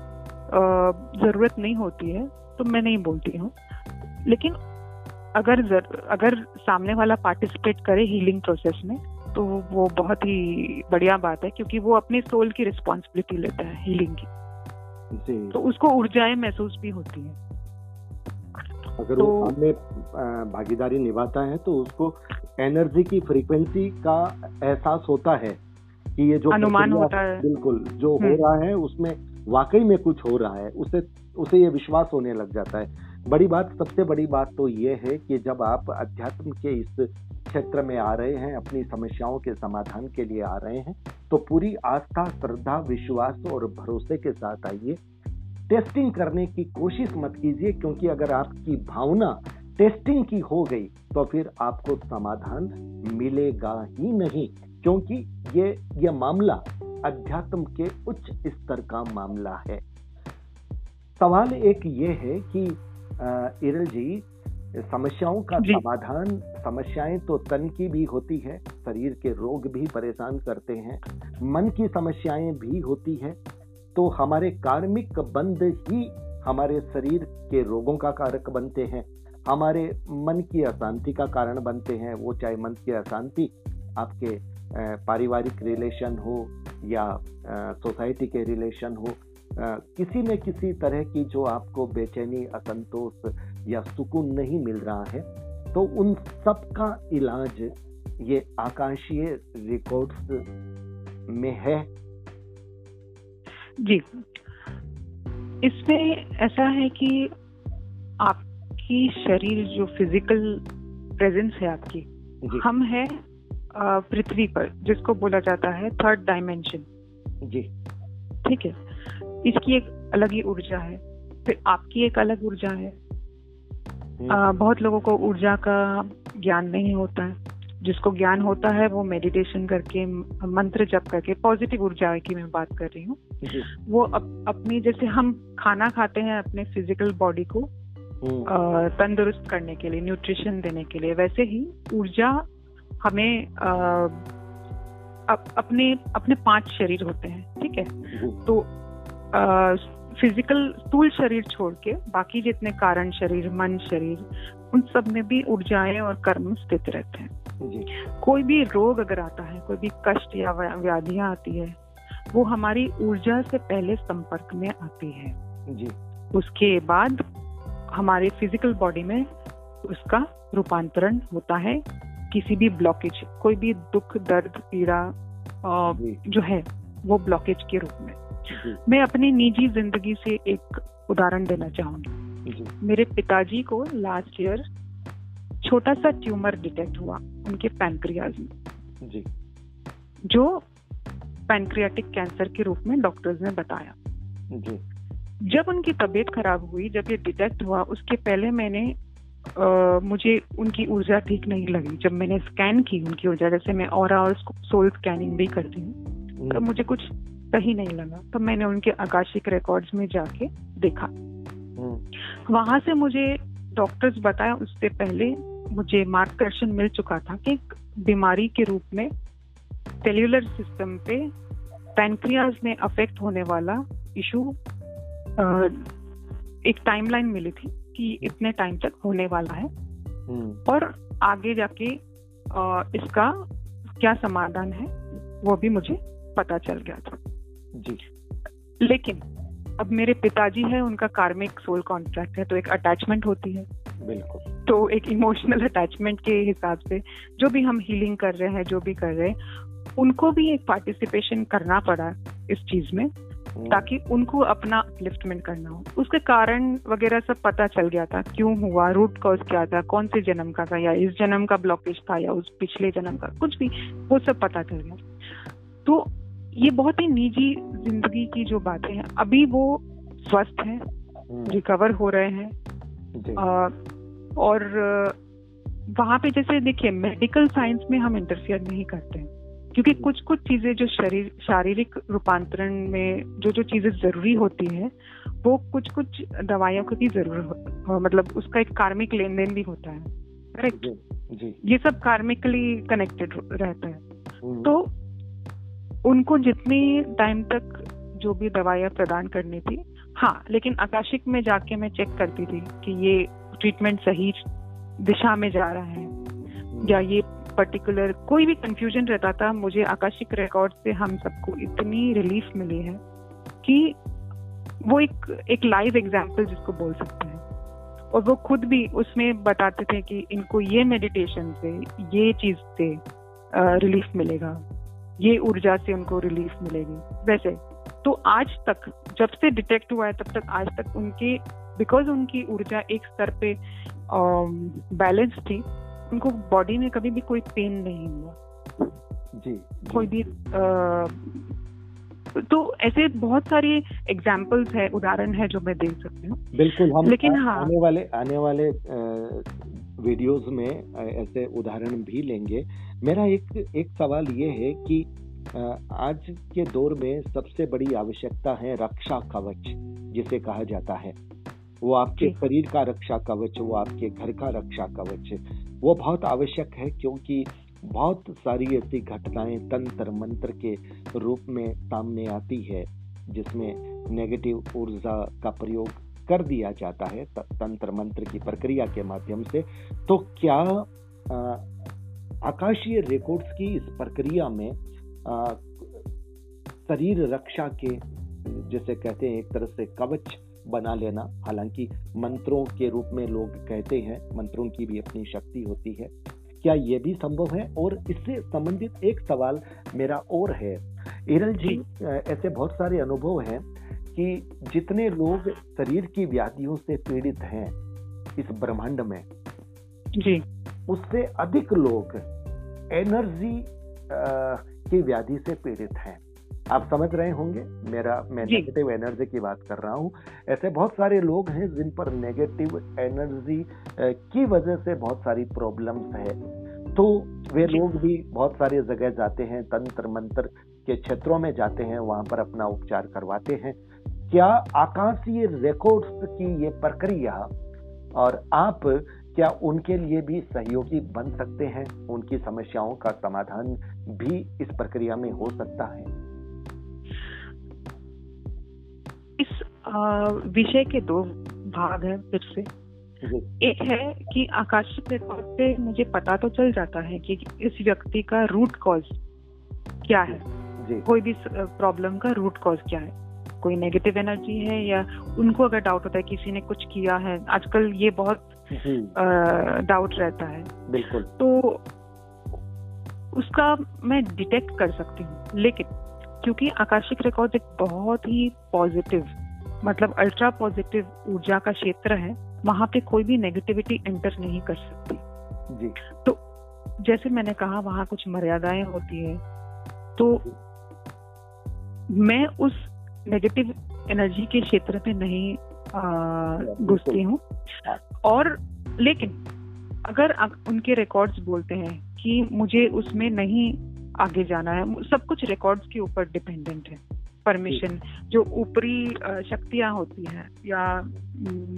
S2: ज़रूरत नहीं होती है तो मैं नहीं बोलती हूँ। लेकिन अगर जर, अगर सामने वाला पार्टिसिपेट करे हीलिंग प्रोसेस में तो वो बहुत ही बढ़िया बात है क्योंकि वो अपनी सोल की रिस्पॉन्सिबिलिटी लेता है हीलिंग की। तो उसको ऊर्जाएँ महसूस भी होती है।
S1: अगर तो, वो सामने भागीदारी निभाता है तो उसको एनर्जी की फ्रीक्वेंसी का एहसास होता है कि ये जो
S2: अनुमान होता है।
S1: बिल्कुल जो हो हम्म। रहा है उसमें वाकई में कुछ हो रहा है उसे उसे ये विश्वास होने लग जाता है। बड़ी बात, सबसे बड़ी बात तो ये है कि जब आप अध्यात्म के इस क्षेत्र में आ रहे हैं, अपनी समस्याओं के समाधान के लिए आ रहे हैं तो पूरी आस्था, श्रद्धा, विश्वास और भरोसे के साथ आइए। टेस्टिंग करने की कोशिश मत कीजिए, क्योंकि अगर आपकी भावना टेस्टिंग की हो गई तो फिर आपको समाधान मिलेगा ही नहीं, क्योंकि ये ये मामला अध्यात्म के उच्च स्तर का मामला है। सवाल एक ये है कि इरल जी समस्याओं का समाधान समस्याएँ तो तन की भी होती है शरीर के रोग भी परेशान करते हैं मन की समस्याएँ भी होती है तो हमारे कार्मिक बंद ही हमारे शरीर के रोगों का कारक बनते हैं हमारे मन की अशांति का कारण बनते हैं वो चाहे मन की अशांति आपके पारिवारिक रिलेशन हो या सोसाइटी के रिलेशन हो किसी न किसी तरह की जो आपको बेचैनी असंतोष या सुकून नहीं मिल रहा है तो उन सब का इलाज ये आकाशीय रिकॉर्ड्स में है।
S2: जी। इसमें ऐसा है कि आपकी शरीर जो फ़िज़िकल प्रेजेंस है आपकी हम है पृथ्वी पर जिसको बोला जाता है थर्ड डायमेंशन जी। ठीक है? इसकी एक अलग ही ऊर्जा है फिर आपकी एक अलग ऊर्जा है। हम्म। आ, बहुत लोगों को ऊर्जा का ज्ञान नहीं होता है। जिसको ज्ञान होता है वो मेडिटेशन करके मंत्र जप करके पॉजिटिव ऊर्जा की मैं बात कर रही हूँ। वो अप, अपनी जैसे हम खाना खाते हैं अपने फ़िज़िकल बॉडी को हम्म। तंदुरुस्त करने के लिए न्यूट्रिशन देने के लिए वैसे ही ऊर्जा हमें आ, अप, अपने अपने पाँच शरीर होते हैं ठीक है? तो फ़िज़िकल स्थूल शरीर छोड़ के बाकी जितने कारण शरीर मन शरीर उन सब में भी ऊर्जाएँ और कर्म स्थित रहते हैं। कोई भी रोग अगर आता है कोई भी कष्ट या व्याधियाँ आती है वो हमारी ऊर्जा से पहले संपर्क में आती है। जी। उसके बाद हमारे फ़िज़िकल बॉडी में उसका रूपांतरण होता है। किसी भी ब्लॉकेज कोई भी दुख दर्द पीड़ा जो। है वो ब्लॉकेज के रूप में। मैं अपनी निजी ज़िंदगी से एक उदाहरण देना चाहूँगी। मेरे पिताजी को लास्ट ईयर छोटा सा ट्यूमर डिटेक्ट हुआ उनके पैनक्रियाज में। जी। जो पैनक्रियाटिक कैंसर के रूप में डॉक्टर्स ने बताया। जी। जब उनकी तबीयत खराब हुई जब ये डिटेक्ट हुआ उसके पहले मैंने आ, मुझे उनकी ऊर्जा ठीक नहीं लगी। जब मैंने स्कैन की उनकी ऊर्जा जैसे मैं और और सोल स्कैनिंग भी करती हूँ तो मुझे कुछ सही नहीं लगा तो मैंने उनके आकाशिक रिकॉर्ड्स में जाके देखा हम्म। वहाँ से मुझे डॉक्टर्स बताया उससे पहले मुझे मार्गदर्शन मिल चुका था कि बीमारी के रूप में सेल्यूलर सिस्टम पे पैनक्रियाज में अफेक्ट होने वाला इशू एक टाइमलाइन मिली थी कि इतने टाइम तक होने वाला है हम्म। और आगे जाके इसका क्या समाधान है वो भी मुझे पता चल गया था जी। लेकिन अब मेरे पिताजी है उनका कार्मिक सोल कॉन्ट्रैक्ट है तो एक अटैचमेंट होती है। बिल्कुल। तो एक इमोशनल अटैचमेंट के हिसाब से जो भी हम हीलिंग कर रहे हैं जो भी कर रहे हैं उनको भी एक पार्टिसिपेशन करना पड़ा इस चीज़ में हम्म। ताकि उनको अपना अपलिफ्टमेंट करना हो। उसके कारण वगैरह सब पता चल गया था क्यों हुआ रूट कॉज क्या था कौन से जन्म का था या इस जन्म का ब्लॉकेज था या उस पिछले जन्म का कुछ भी वो सब पता चल गया। तो ये बहुत ही निजी ज़िंदगी की जो बातें हैं अभी वो स्वस्थ हैं रिकवर हम्म। हो रहे हैं आ, और वहाँ पे जैसे देखिए मेडिकल साइंस में हम इंटरफियर नहीं करते हैं क्योंकि कुछ कुछ चीज़ें जो शरीर शारीरिक रूपांतरण में जो जो चीज़ें ज़रूरी होती है वो कुछ कुछ दवाइयों की ज़रूरत मतलब उसका एक कार्मिक लेन देन भी होता है करेक्ट ये सब कार्मिकली कनेक्टेड रहता है। हम्म। तो उनको जितनी टाइम तक जो भी दवाइयाँ प्रदान करनी थी हाँ लेकिन आकाशिक में जाके मैं चेक करती थी कि ये ट्रीटमेंट सही दिशा में जा रहा है। या ये पर्टिकुलर कोई भी कंफ्यूजन रहता था, मुझे आकाशिक रिकॉर्ड से हम सबको इतनी रिलीफ मिली है कि वो एक एक लाइव एग्ज़ाम्पल जिसको बोल सकते हैं और वो खुद भी उसमें बताते थे कि इनको ये मेडिटेशन से, ये चीज़ से रिलीफ मिलेगा ये ऊर्जा से उनको रिलीफ मिलेगी। वैसे तो आज तक जब से डिटेक्ट हुआ है तब तक आज तक उनके बिकॉज़ उनकी ऊर्जा एक स्तर पे बैलेंस थी उनको बॉडी में कभी भी कोई पेन नहीं हुआ। जी, जी। कोई भी आ, तो ऐसे बहुत सारे एग्जाम्पल्स है उदाहरण है जो मैं दे सकती हूँ।
S1: बिल्कुल हम लेकिन आ, हाँ। आने वाले आने वाले वीडियोस में ऐसे उदाहरण भी लेंगे। मेरा एक एक सवाल ये है कि आज के दौर में सबसे बड़ी आवश्यकता है रक्षा कवच जिसे कहा जाता है। वो आपके शरीर का रक्षा कवच वो आपके घर का रक्षा कवच। वो बहुत आवश्यक है क्योंकि बहुत सारी ऐसी घटनाएँ तंत्र मंत्र के रूप में सामने आती है जिसमें नेगेटिव ऊर्जा का प्रयोग कर दिया जाता है तंत्र मंत्र की प्रक्रिया के माध्यम से तो क्या आकाशीय रिकॉर्ड्स की इस प्रक्रिया में शरीर रक्षा के जैसे कहते हैं एक तरह से कवच बना लेना हालाँकि मंत्रों के रूप में लोग कहते हैं मंत्रों की भी अपनी शक्ति होती है क्या ये भी संभव है? और इससे संबंधित एक सवाल मेरा और है। इरल जी ऐसे बहुत सारे अनुभव हैं कि जितने लोग शरीर की व्याधियों से पीड़ित हैं इस ब्रह्मांड में जी। उससे अधिक लोग एनर्जी की व्याधि से पीड़ित हैं। आप समझ रहे होंगे मेरा मैं नेगेटिव एनर्जी की बात कर रहा हूँ। ऐसे बहुत सारे लोग हैं जिन पर नेगेटिव एनर्जी की वजह से बहुत सारी प्रॉब्लम्स है। तो वे लोग भी बहुत सारी जगह जाते हैं तंत्र मंत्र के क्षेत्रों में जाते हैं वहाँ पर अपना उपचार करवाते हैं। क्या आकाशीय रिकॉर्ड्स की ये प्रक्रिया और आप क्या उनके लिए भी सहयोगी बन सकते हैं? उनकी समस्याओं का समाधान भी इस प्रक्रिया में हो सकता है।
S2: इस विषय के दो भाग हैं फिर से। एक है कि आकाशिक रिकॉर्ड पे मुझे पता तो चल जाता है कि इस व्यक्ति का रूट कॉज क्या है। जी। कोई भी प्रॉब्लम का रूट कॉज क्या है। कोई नेगेटिव एनर्जी है या उनको अगर डाउट होता है किसी ने कुछ किया है आजकल ये बहुत डाउट रहता है।
S1: बिल्कुल।
S2: तो उसका मैं डिटेक्ट कर सकती हूँ। लेकिन क्योंकि आकाशिक रिकॉर्ड एक बहुत ही पॉजिटिव मतलब अल्ट्रा पॉजिटिव ऊर्जा का क्षेत्र है वहाँ पे कोई भी नेगेटिविटी एंटर नहीं कर सकती।
S1: जी।
S2: तो जैसे मैंने कहा वहाँ कुछ मर्यादाएँ होती है तो मैं उस नेगेटिव एनर्जी के क्षेत्र में नहीं घुसती हूँ। और लेकिन अगर उनके रिकॉर्ड्स बोलते हैं कि मुझे उसमें नहीं आगे जाना है सब कुछ रिकॉर्ड्स के ऊपर डिपेंडेंट है। परमिशन जो। ऊपरी शक्तियाँ होती हैं या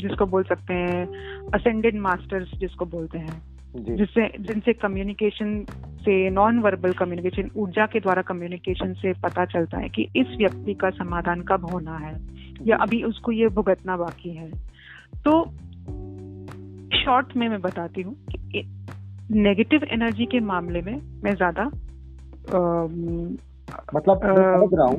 S2: जिसको बोल सकते हैं असेंडेड मास्टर्स जिसको बोलते हैं जिससे जिनसे कम्युनिकेशन से नॉन वर्बल कम्युनिकेशन ऊर्जा के द्वारा कम्युनिकेशन से पता चलता है कि इस व्यक्ति का समाधान कब होना है या अभी उसको ये भुगतना बाकी है। तो शॉर्ट में मैं बताती हूँ कि नेगेटिव एनर्जी के मामले में मैं ज़्यादा
S1: मतलब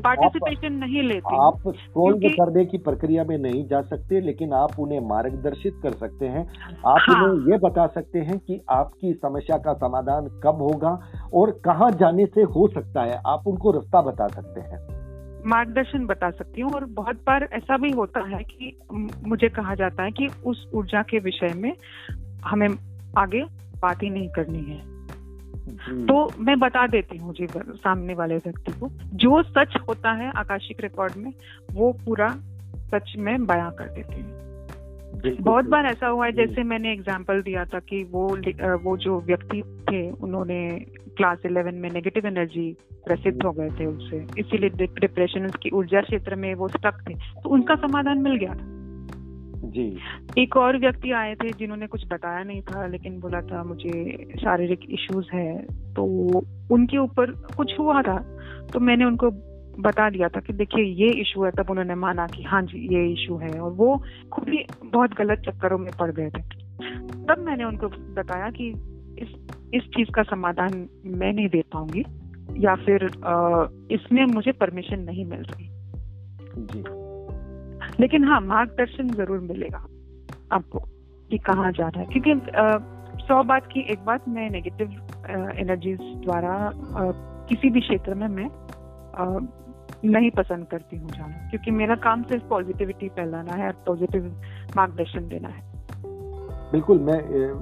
S2: पार्टिसिपेशन नहीं लेते
S1: आप स्क्रॉल करने की प्रक्रिया में नहीं जा सकते लेकिन आप उन्हें मार्गदर्शित कर सकते हैं। आप हाँ, उन्हें ये बता सकते हैं कि आपकी समस्या का समाधान कब होगा और कहाँ जाने से हो सकता है। आप उनको रास्ता बता सकते हैं।
S2: मार्गदर्शन बता सकती हूँ और बहुत बार ऐसा भी होता है कि मुझे कहा जाता है कि उस ऊर्जा के विषय में हमें आगे बात ही नहीं करनी है। तो मैं बता देती हूँ जी सामने वाले व्यक्ति को। जो सच होता है आकाशिक रिकॉर्ड में वो पूरा सच में बयां कर देती हूँ। बहुत बार ऐसा हुआ है जैसे मैंने एग्ज़ाम्पल दिया था कि वो वो जो व्यक्ति थे उन्होंने क्लास इलेवन में नेगेटिव एनर्जी प्रसिद्ध हो गए थे उससे इसीलिए डिप्रेशन की ऊर्जा क्षेत्र में वो स्टक थे। तो उनका समाधान मिल गया था।
S1: जी।
S2: एक और व्यक्ति आए थे जिन्होंने कुछ बताया नहीं था लेकिन बोला था मुझे शारीरिक इश्यूज़ है। तो उनके ऊपर कुछ हुआ था तो मैंने उनको बता दिया था कि देखिए ये इशू है तब उन्होंने माना कि हाँ जी ये इशू है और वो खुद ही बहुत गलत चक्करों में पड़ गए थे। तब मैंने उनको बताया कि इस इस चीज़ का समाधान मैं नहीं दे पाऊँगी या फिर इसमें मुझे परमिशन नहीं मिल रही।
S1: जी।
S2: लेकिन हाँ मार्गदर्शन ज़रूर मिलेगा आपको कि कहाँ जाना है। क्योंकि सौ बात की एक बात मैं नेगेटिव एनर्जीज द्वारा आ, किसी भी क्षेत्र में मैं आ, नहीं पसंद करती हूँ जाना। क्योंकि मेरा काम सिर्फ़ पॉजिटिविटी फैलाना है और पॉजिटिव मार्गदर्शन देना है।
S1: बिल्कुल मैं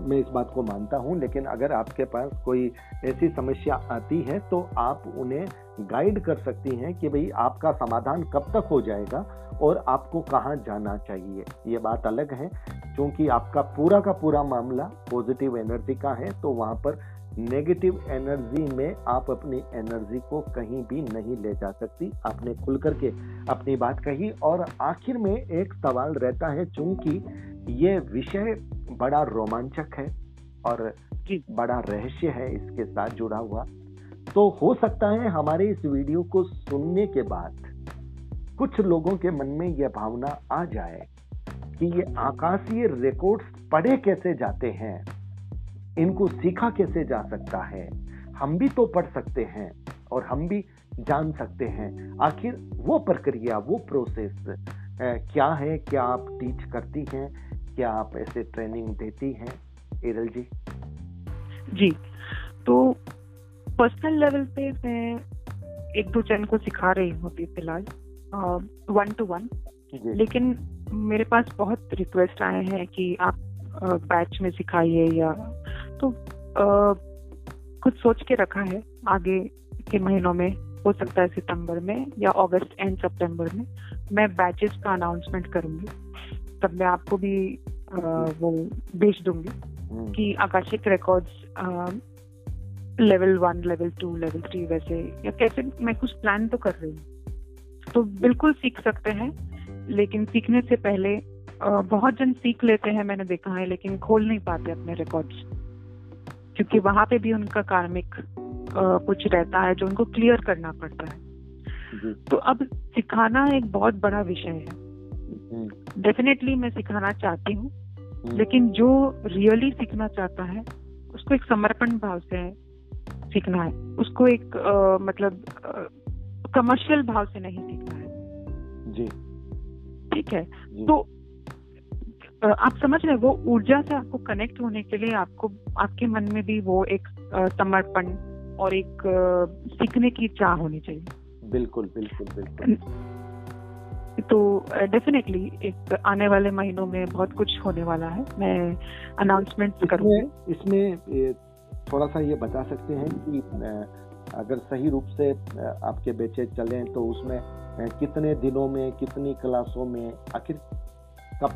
S1: मैं इस बात को मानता हूँ लेकिन अगर आपके पास कोई ऐसी समस्या आती है तो आप उन्हें गाइड कर सकती हैं कि भाई आपका समाधान कब तक हो जाएगा और आपको कहाँ जाना चाहिए। ये बात अलग है। क्योंकि आपका पूरा का पूरा मामला पॉजिटिव एनर्जी का है तो वहाँ पर नेगेटिव एनर्जी में आप अपनी एनर्जी को कहीं भी नहीं ले जा सकती। आपने खुल करके अपनी बात कही और आखिर में एक सवाल रहता है चूँकि ये विषय बड़ा रोमांचक है और बड़ा रहस्य है इसके साथ जुड़ा हुआ। तो हो सकता है हमारे इस वीडियो को सुनने के बाद कुछ लोगों के मन में यह भावना आ जाए कि ये आकाशीय रिकॉर्ड्स पढ़े कैसे जाते हैं, इनको सीखा कैसे जा सकता है। हम भी तो पढ़ सकते हैं और हम भी जान सकते हैं। आखिर वो प्रक्रिया, वो प्रोसेस क्या है? क्या आप टीच करती हैं? क्या आप ऐसे ट्रेनिंग देती हैं? एरल जी।
S2: जी तो पर्सनल लेवल पे मैं एक दो जन को सिखा रही हूँ अभी फ़िलहाल वन टू वन लेकिन मेरे पास बहुत रिक्वेस्ट आए हैं कि आप बैच में सिखाइए या तो आ, कुछ सोच के रखा है आगे के महीनों में हो सकता है सितंबर में या अगस्त एंड सितंबर में मैं बैचेस का अनाउंसमेंट करूँगी। तब मैं आपको भी आ, वो भेज दूँगी हम्म। कि Akashic records level one level two level three वैसे या कैसे मैं कुछ प्लान तो कर रही हूँ। तो बिल्कुल सीख सकते हैं लेकिन सीखने से पहले बहुत जन सीख लेते हैं मैंने देखा है लेकिन खोल नहीं पाते अपने रिकॉर्ड्स क्योंकि वहाँ पे भी उनका कार्मिक कुछ रहता है जो उनको क्लियर करना पड़ता है। तो अब सिखाना एक बहुत बड़ा विषय है। डेफिनेटली हम्म। मैं सिखाना चाहती हूँ हम्म। लेकिन जो रियली सीखना चाहता है उसको एक समर्पण भाव से सीखना है। उसको एक आ, मतलब कमर्शियल भाव से नहीं सीखना है।
S1: जी।
S2: ठीक है? जी. तो आप समझ रहे वो ऊर्जा से आपको कनेक्ट होने के लिए आपको आपके मन में भी वो एक समर्पण और एक सीखने की चाह होनी चाहिए।
S1: बिल्कुल बिल्कुल बिल्कुल।
S2: तो डेफिनेटली एक आने वाले महीनों में बहुत कुछ होने वाला है। मैं अनाउंसमेंट
S1: करूँगी। इसमें थोड़ा सा ये बता सकते हैं कि अगर सही रूप से आपके बेचे चलें तो उसमें कितने दिनों में, कितनी क्लासों में, आखिर कब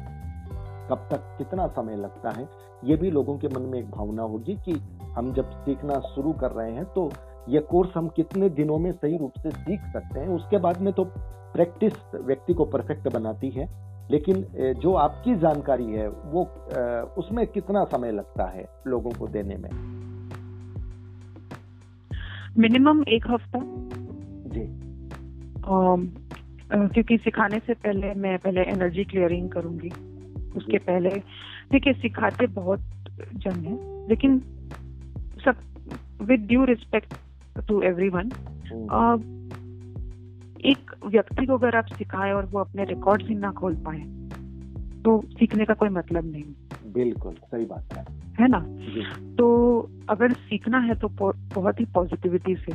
S1: कब तक कितना समय लगता है, ये भी लोगों के मन में एक भावना होगी कि हम जब सीखना शुरू कर रहे हैं तो ये कोर्स हम कितने दिनों में सही रूप से सीख सकते हैं। उसके बाद में तो प्रैक्टिस व्यक्ति को परफेक्ट बनाती है, लेकिन जो आपकी जानकारी है वो उसमें कितना समय लगता है लोगों को देने में?
S2: मिनिमम एक हफ़्ता।
S1: जी।
S2: क्योंकि सिखाने से पहले मैं पहले एनर्जी क्लियरिंग करूँगी। उसके पहले देखिए सिखाते बहुत जन है लेकिन सब with due respect to everyone एक व्यक्ति को अगर आप सिखाए और वो अपने रिकॉर्ड ही ना खोल पाए तो सीखने का कोई मतलब नहीं।
S1: बिल्कुल सही बात है।
S2: है ना? तो अगर सीखना है तो बहुत ही पॉजिटिविटी से।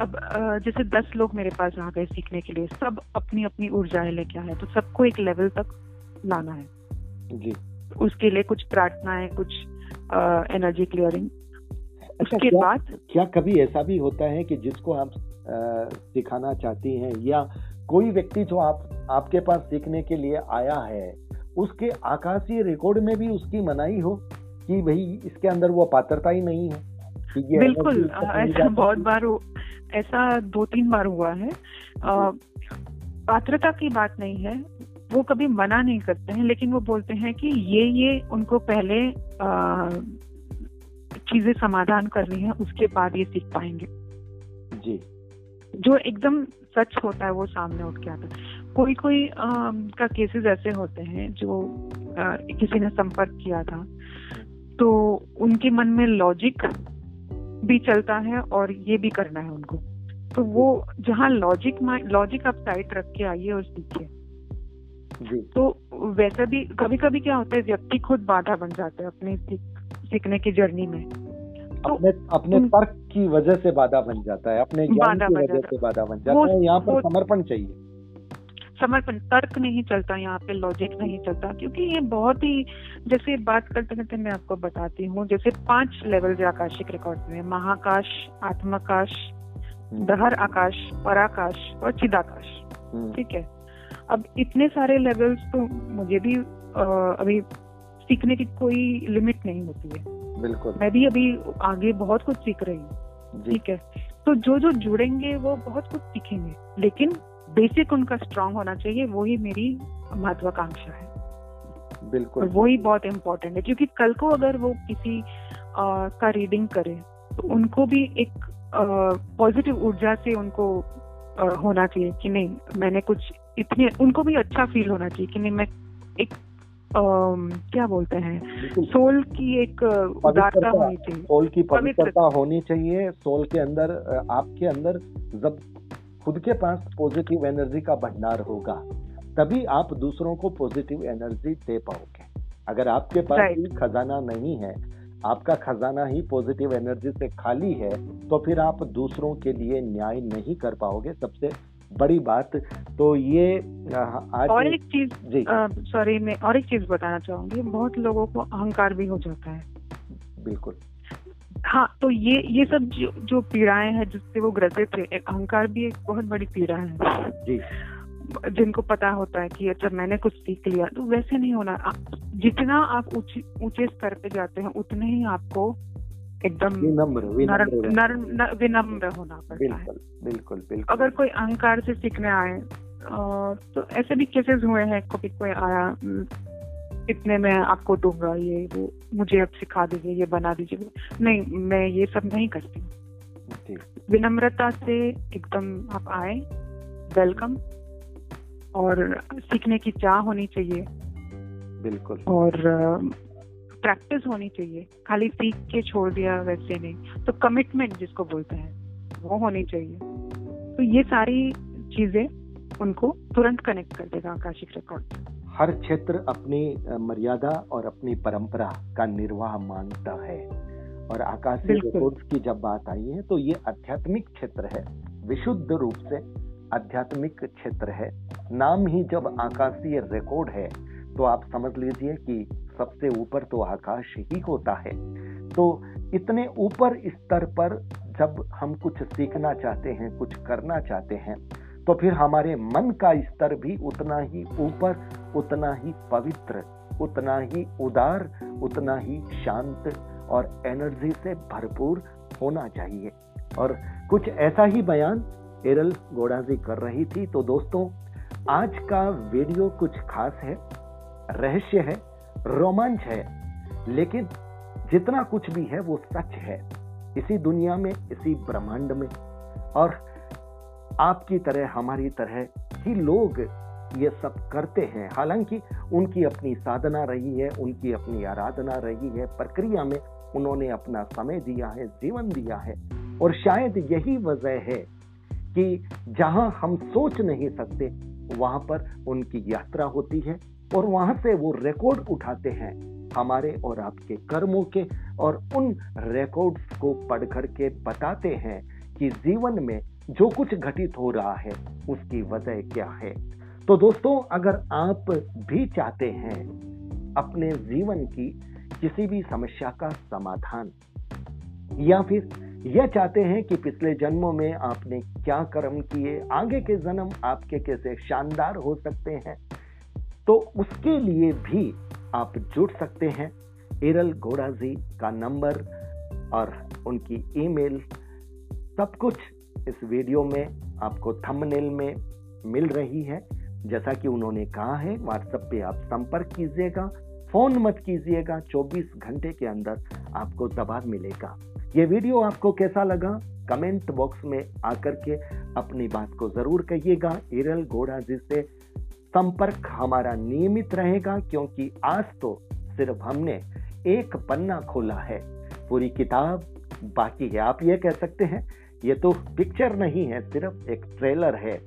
S2: अब जैसे दस लोग मेरे पास आ गए सीखने के लिए सब अपनी अपनी ऊर्जा लेके आए तो सबको एक लेवल तक लाना है।
S1: जी।
S2: उसके लिए कुछ प्रार्थनाएँ कुछ एनर्जी क्लियरिंग
S1: अच्छा, उसके क्या, बाद क्या कभी ऐसा भी होता है कि जिसको आप सिखाना चाहती हैं या कोई व्यक्ति जो आप आपके पास सीखने के लिए आया है उसके आकाशीय रिकॉर्ड में भी उसकी मनाई हो कि भाई इसके अंदर वो पात्रता ही नहीं है।
S2: बिल्कुल ऐसा बहुत बार ऐसा दो तीन बार हुआ है। पात्रता की बात नहीं है वो कभी मना नहीं करते हैं लेकिन वो बोलते हैं कि ये ये उनको पहले चीज़ें समाधान करनी है उसके बाद ये सीख पाएँगे।
S1: जी।
S2: जो एकदम सच होता है वो सामने उठ के आता है। कोई कोई आ, का केसेस ऐसे होते हैं जो आ, किसी ने संपर्क किया था। तो उनके मन में लॉजिक भी चलता है और ये भी करना है उनको। तो वो जहाँ लॉजिक लॉजिक आप साइड रख के आइए और सीखिए। तो वैसा भी कभी कभी क्या होता है व्यक्ति खुद बाधा बन जाता है अपने सीखने की जर्नी में।
S1: तो अपने अपने तर्क की वजह से बाधा बन जाता है अपने ज्ञान की वजह से बाधा बन जाता है। यहाँ पर समर्पण चाहिए।
S2: समर्पण तर्क नहीं चलता यहाँ पे लॉजिक नहीं चलता क्योंकि ये बहुत ही जैसे बात करते करते मैं आपको बताती हूँ जैसे पाँच लेवल जो आकाशिक रिकॉर्ड में महाकाश आत्माकाश हम्म। दहर आकाश पराकाश और चिदाकाश हम्म। ठीक है? अब इतने सारे लेवल्स तो मुझे भी आ, अभी सीखने की कोई लिमिट नहीं होती है।
S1: बिल्कुल।
S2: मैं भी अभी आगे बहुत कुछ सीख रही हूँ ठीक है? तो जो जो जुड़ेंगे वो बहुत कुछ सीखेंगे लेकिन बेसिक उनका स्ट्रांग होना चाहिए वही मेरी महत्वाकांक्षा है।
S1: बिल्कुल।
S2: वही बहुत इम्पोर्टेंट है क्योंकि कल को अगर वो किसी आ, का रीडिंग करे तो उनको भी एक पॉजिटिव ऊर्जा से उनको आ, होना चाहिए कि नहीं मैंने कुछ इतने उनको भी अच्छा फील होना चाहिए कि नहीं मैं एक आ, क्या बोलते हैं सोल की एक उदारता होनी चाहिए।
S1: सोल की पवित्रता। होनी चाहिए सोल के अंदर आपके अंदर जब खुद के पास पॉजिटिव एनर्जी का भंडार होगा तभी आप दूसरों को पॉजिटिव एनर्जी दे पाओगे। अगर आपके पास खजाना नहीं है आपका खजाना ही पॉजिटिव एनर्जी से खाली है तो फिर आप दूसरों के लिए न्याय नहीं कर पाओगे। सबसे बड़ी बात तो ये
S2: आज और एक चीज़ सॉरी मैं और एक चीज़ बताना चाहूँगी। बहुत लोगों को अहंकार भी हो जाता है।
S1: बिल्कुल।
S2: हाँ तो ये ये सब जो जो पीड़ाएँ हैं जिससे वो ग्रसित थे अहंकार भी एक बहुत बड़ी पीड़ा है।
S1: जी।
S2: जिनको पता होता है कि अच्छा मैंने कुछ सीख लिया तो वैसे नहीं होना। जितना आप ऊँचे स्तर पे जाते हैं उतने ही आपको एकदम
S1: विनम्र
S2: विनम्र विनम्र होना
S1: पड़ता है। बिल्कुल बिल्कुल
S2: अगर कोई अहंकार से सीखने आए तो ऐसे भी केसेस हुए हैं कभी कोई आया इतने में आपको दूँगा ये वो मुझे अब सिखा दीजिए ये बना दीजिए। नहीं मैं ये सब नहीं करती। विनम्रता से एकदम आप आए वेलकम और सीखने की चाह होनी चाहिए।
S1: बिल्कुल।
S2: और प्रैक्टिस होनी चाहिए। खाली सीख के छोड़ दिया वैसे नहीं। तो कमिटमेंट जिसको बोलते हैं वो होनी चाहिए। तो ये सारी चीज़ें उनको तुरंत कनेक्ट कर देगा आकाशिक रिकॉर्ड
S1: हर क्षेत्र अपनी मर्यादा और अपनी परंपरा का निर्वाह मानता है। और आकाशीय रिकॉर्ड्स की जब बात आई है तो ये आध्यात्मिक क्षेत्र है। विशुद्ध रूप से आध्यात्मिक क्षेत्र है। नाम ही जब आकाशीय रिकॉर्ड है तो आप समझ लीजिए कि सबसे ऊपर तो आकाश ही होता है। तो इतने ऊपर स्तर पर जब हम कुछ सीखना चाहते हैं कुछ करना चाहते हैं तो फिर हमारे मन का स्तर भी उतना ही ऊपर, उतना ही पवित्र, उतना ही उदार, उतना ही शांत और एनर्जी से भरपूर होना चाहिए। और कुछ ऐसा ही बयान एरल गोडाजी कर रही थी। तो दोस्तों, आज का वीडियो कुछ खास है, रहस्य है, रोमांच है, लेकिन जितना कुछ भी है वो सच है। इसी दुनिया में, इसी ब्रह्मांड में। और आपकी तरह, हमारी तरह ही लोग ये सब करते हैं। हालाँकि उनकी अपनी साधना रही है, उनकी अपनी आराधना रही है, प्रक्रिया में उन्होंने अपना समय दिया है, जीवन दिया है। और शायद यही वजह है कि जहाँ हम सोच नहीं सकते, वहाँ पर उनकी यात्रा होती है और वहाँ से वो रिकॉर्ड उठाते हैं हमारे और आपके कर्मों के और उन रिकॉर्ड्स को पढ़ करके बताते हैं कि जीवन में जो कुछ घटित हो रहा है, उसकी वजह क्या है? तो दोस्तों, अगर आप भी चाहते हैं अपने जीवन की किसी भी समस्या का समाधान, या फिर यह चाहते हैं कि पिछले जन्मों में आपने क्या कर्म किए, आगे के जन्म आपके कैसे शानदार हो सकते हैं तो उसके लिए भी आप जुड़ सकते हैं। इरल घोड़ा जी का नंबर और उनकी ईमेल, सब कुछ इस वीडियो में आपको थंबनेल में मिल रही है। जैसा कि उन्होंने कहा है व्हाट्सएप पे आप संपर्क कीजिएगा, फ़ोन मत कीजिएगा 24 घंटे के अंदर आपको जवाब मिलेगा। ये वीडियो आपको कैसा लगा? कमेंट बॉक्स में आकर के अपनी बात को ज़रूर कहिएगा। इरल घोड़ा जी से संपर्क हमारा नियमित रहेगा, क्योंकि आज तो सिर्फ़ हमने एक पन्ना खोला है। पूरी किताब बाकी है, आप ये कह सकते हैं। ये तो पिक्चर नहीं है, सिर्फ़ एक ट्रेलर है।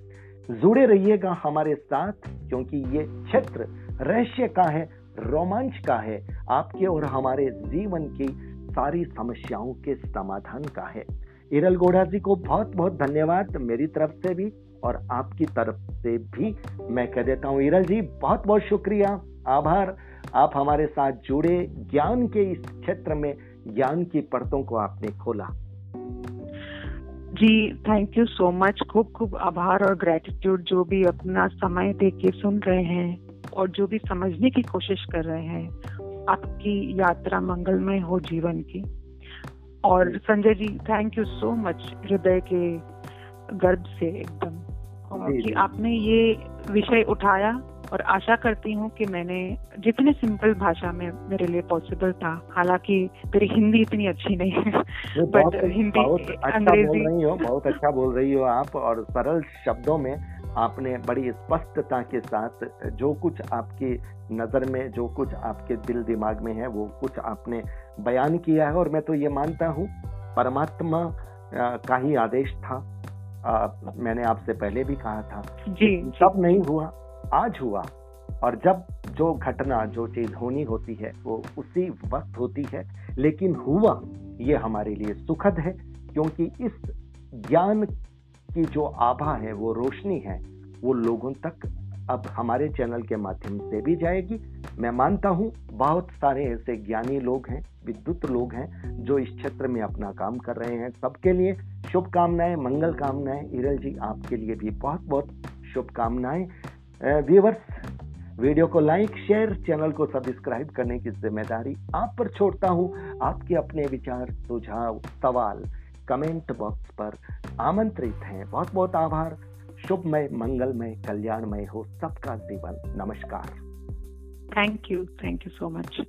S1: जुड़े रहिएगा हमारे साथ, क्योंकि ये क्षेत्र रहस्य का है, रोमांच का है, आपके और हमारे जीवन की सारी समस्याओं के समाधान का है। इरल गोड़ा जी को बहुत बहुत धन्यवाद मेरी तरफ़ से भी, और आपकी तरफ़ से भी मैं कह देता हूँ, इरल जी, बहुत बहुत शुक्रिया। आभार। आप हमारे साथ जुड़े, ज्ञान के इस क्षेत्र में, ज्ञान की परतों को आपने खोला।
S2: जी थैंक यू सो मच खूब खूब आभार और ग्रेटिट्यूड जो भी अपना समय दे के सुन रहे हैं और जो भी समझने की कोशिश कर रहे हैं आपकी यात्रा मंगलमय हो जीवन की। और Sanjay ji thank you so much हृदय के गर्भ से एकदम। कि आपने ये विषय उठाया और आशा करती हूँ कि मैंने जितने सिंपल भाषा में मेरे लिए पॉसिबल था हालाँकि मेरी हिंदी इतनी अच्छी नहीं है
S1: बट हिंदी अच्छा अंग्रेज़ी बोल रही हो बहुत अच्छा बोल रही हो आप और सरल शब्दों में आपने बड़ी स्पष्टता के साथ जो कुछ आपकी नज़र में जो कुछ आपके दिल दिमाग में है वो कुछ आपने बयान किया है और मैं तो ये मानता हूँ परमात्मा का ही आदेश था। आ, मैंने आपसे पहले भी कहा था।
S2: जी
S1: सब नहीं हुआ। आज हुआ और जब जो घटना, जो चीज़ होनी होती है, वो उसी वक्त होती है। लेकिन हुआ ये हमारे लिए सुखद है, क्योंकि इस ज्ञान की जो आभा है, वो रोशनी है, वो लोगों तक अब हमारे चैनल के माध्यम से भी जाएगी। मैं मानता हूँ, बहुत सारे ऐसे ज्ञानी लोग हैं, विद्युत लोग हैं, जो इस क्षेत्र में अपना काम कर रहे हैं। सबके लिए शुभकामनाएँ, मंगल कामनाएँ। इरल जी, आपके लिए भी बहुत बहुत शुभकामनाएँ। व्यूवर्स वीडियो को लाइक शेयर चैनल को सब्सक्राइब करने की ज़िम्मेदारी आप पर छोड़ता हूँ। आपके अपने विचार, सुझाव, सवाल कमेंट बॉक्स पर आमंत्रित हैं। बहुत बहुत आभार। शुभमय, मंगलमय, कल्याणमय हो सबका जीवन। नमस्कार।
S2: Thank you thank you so much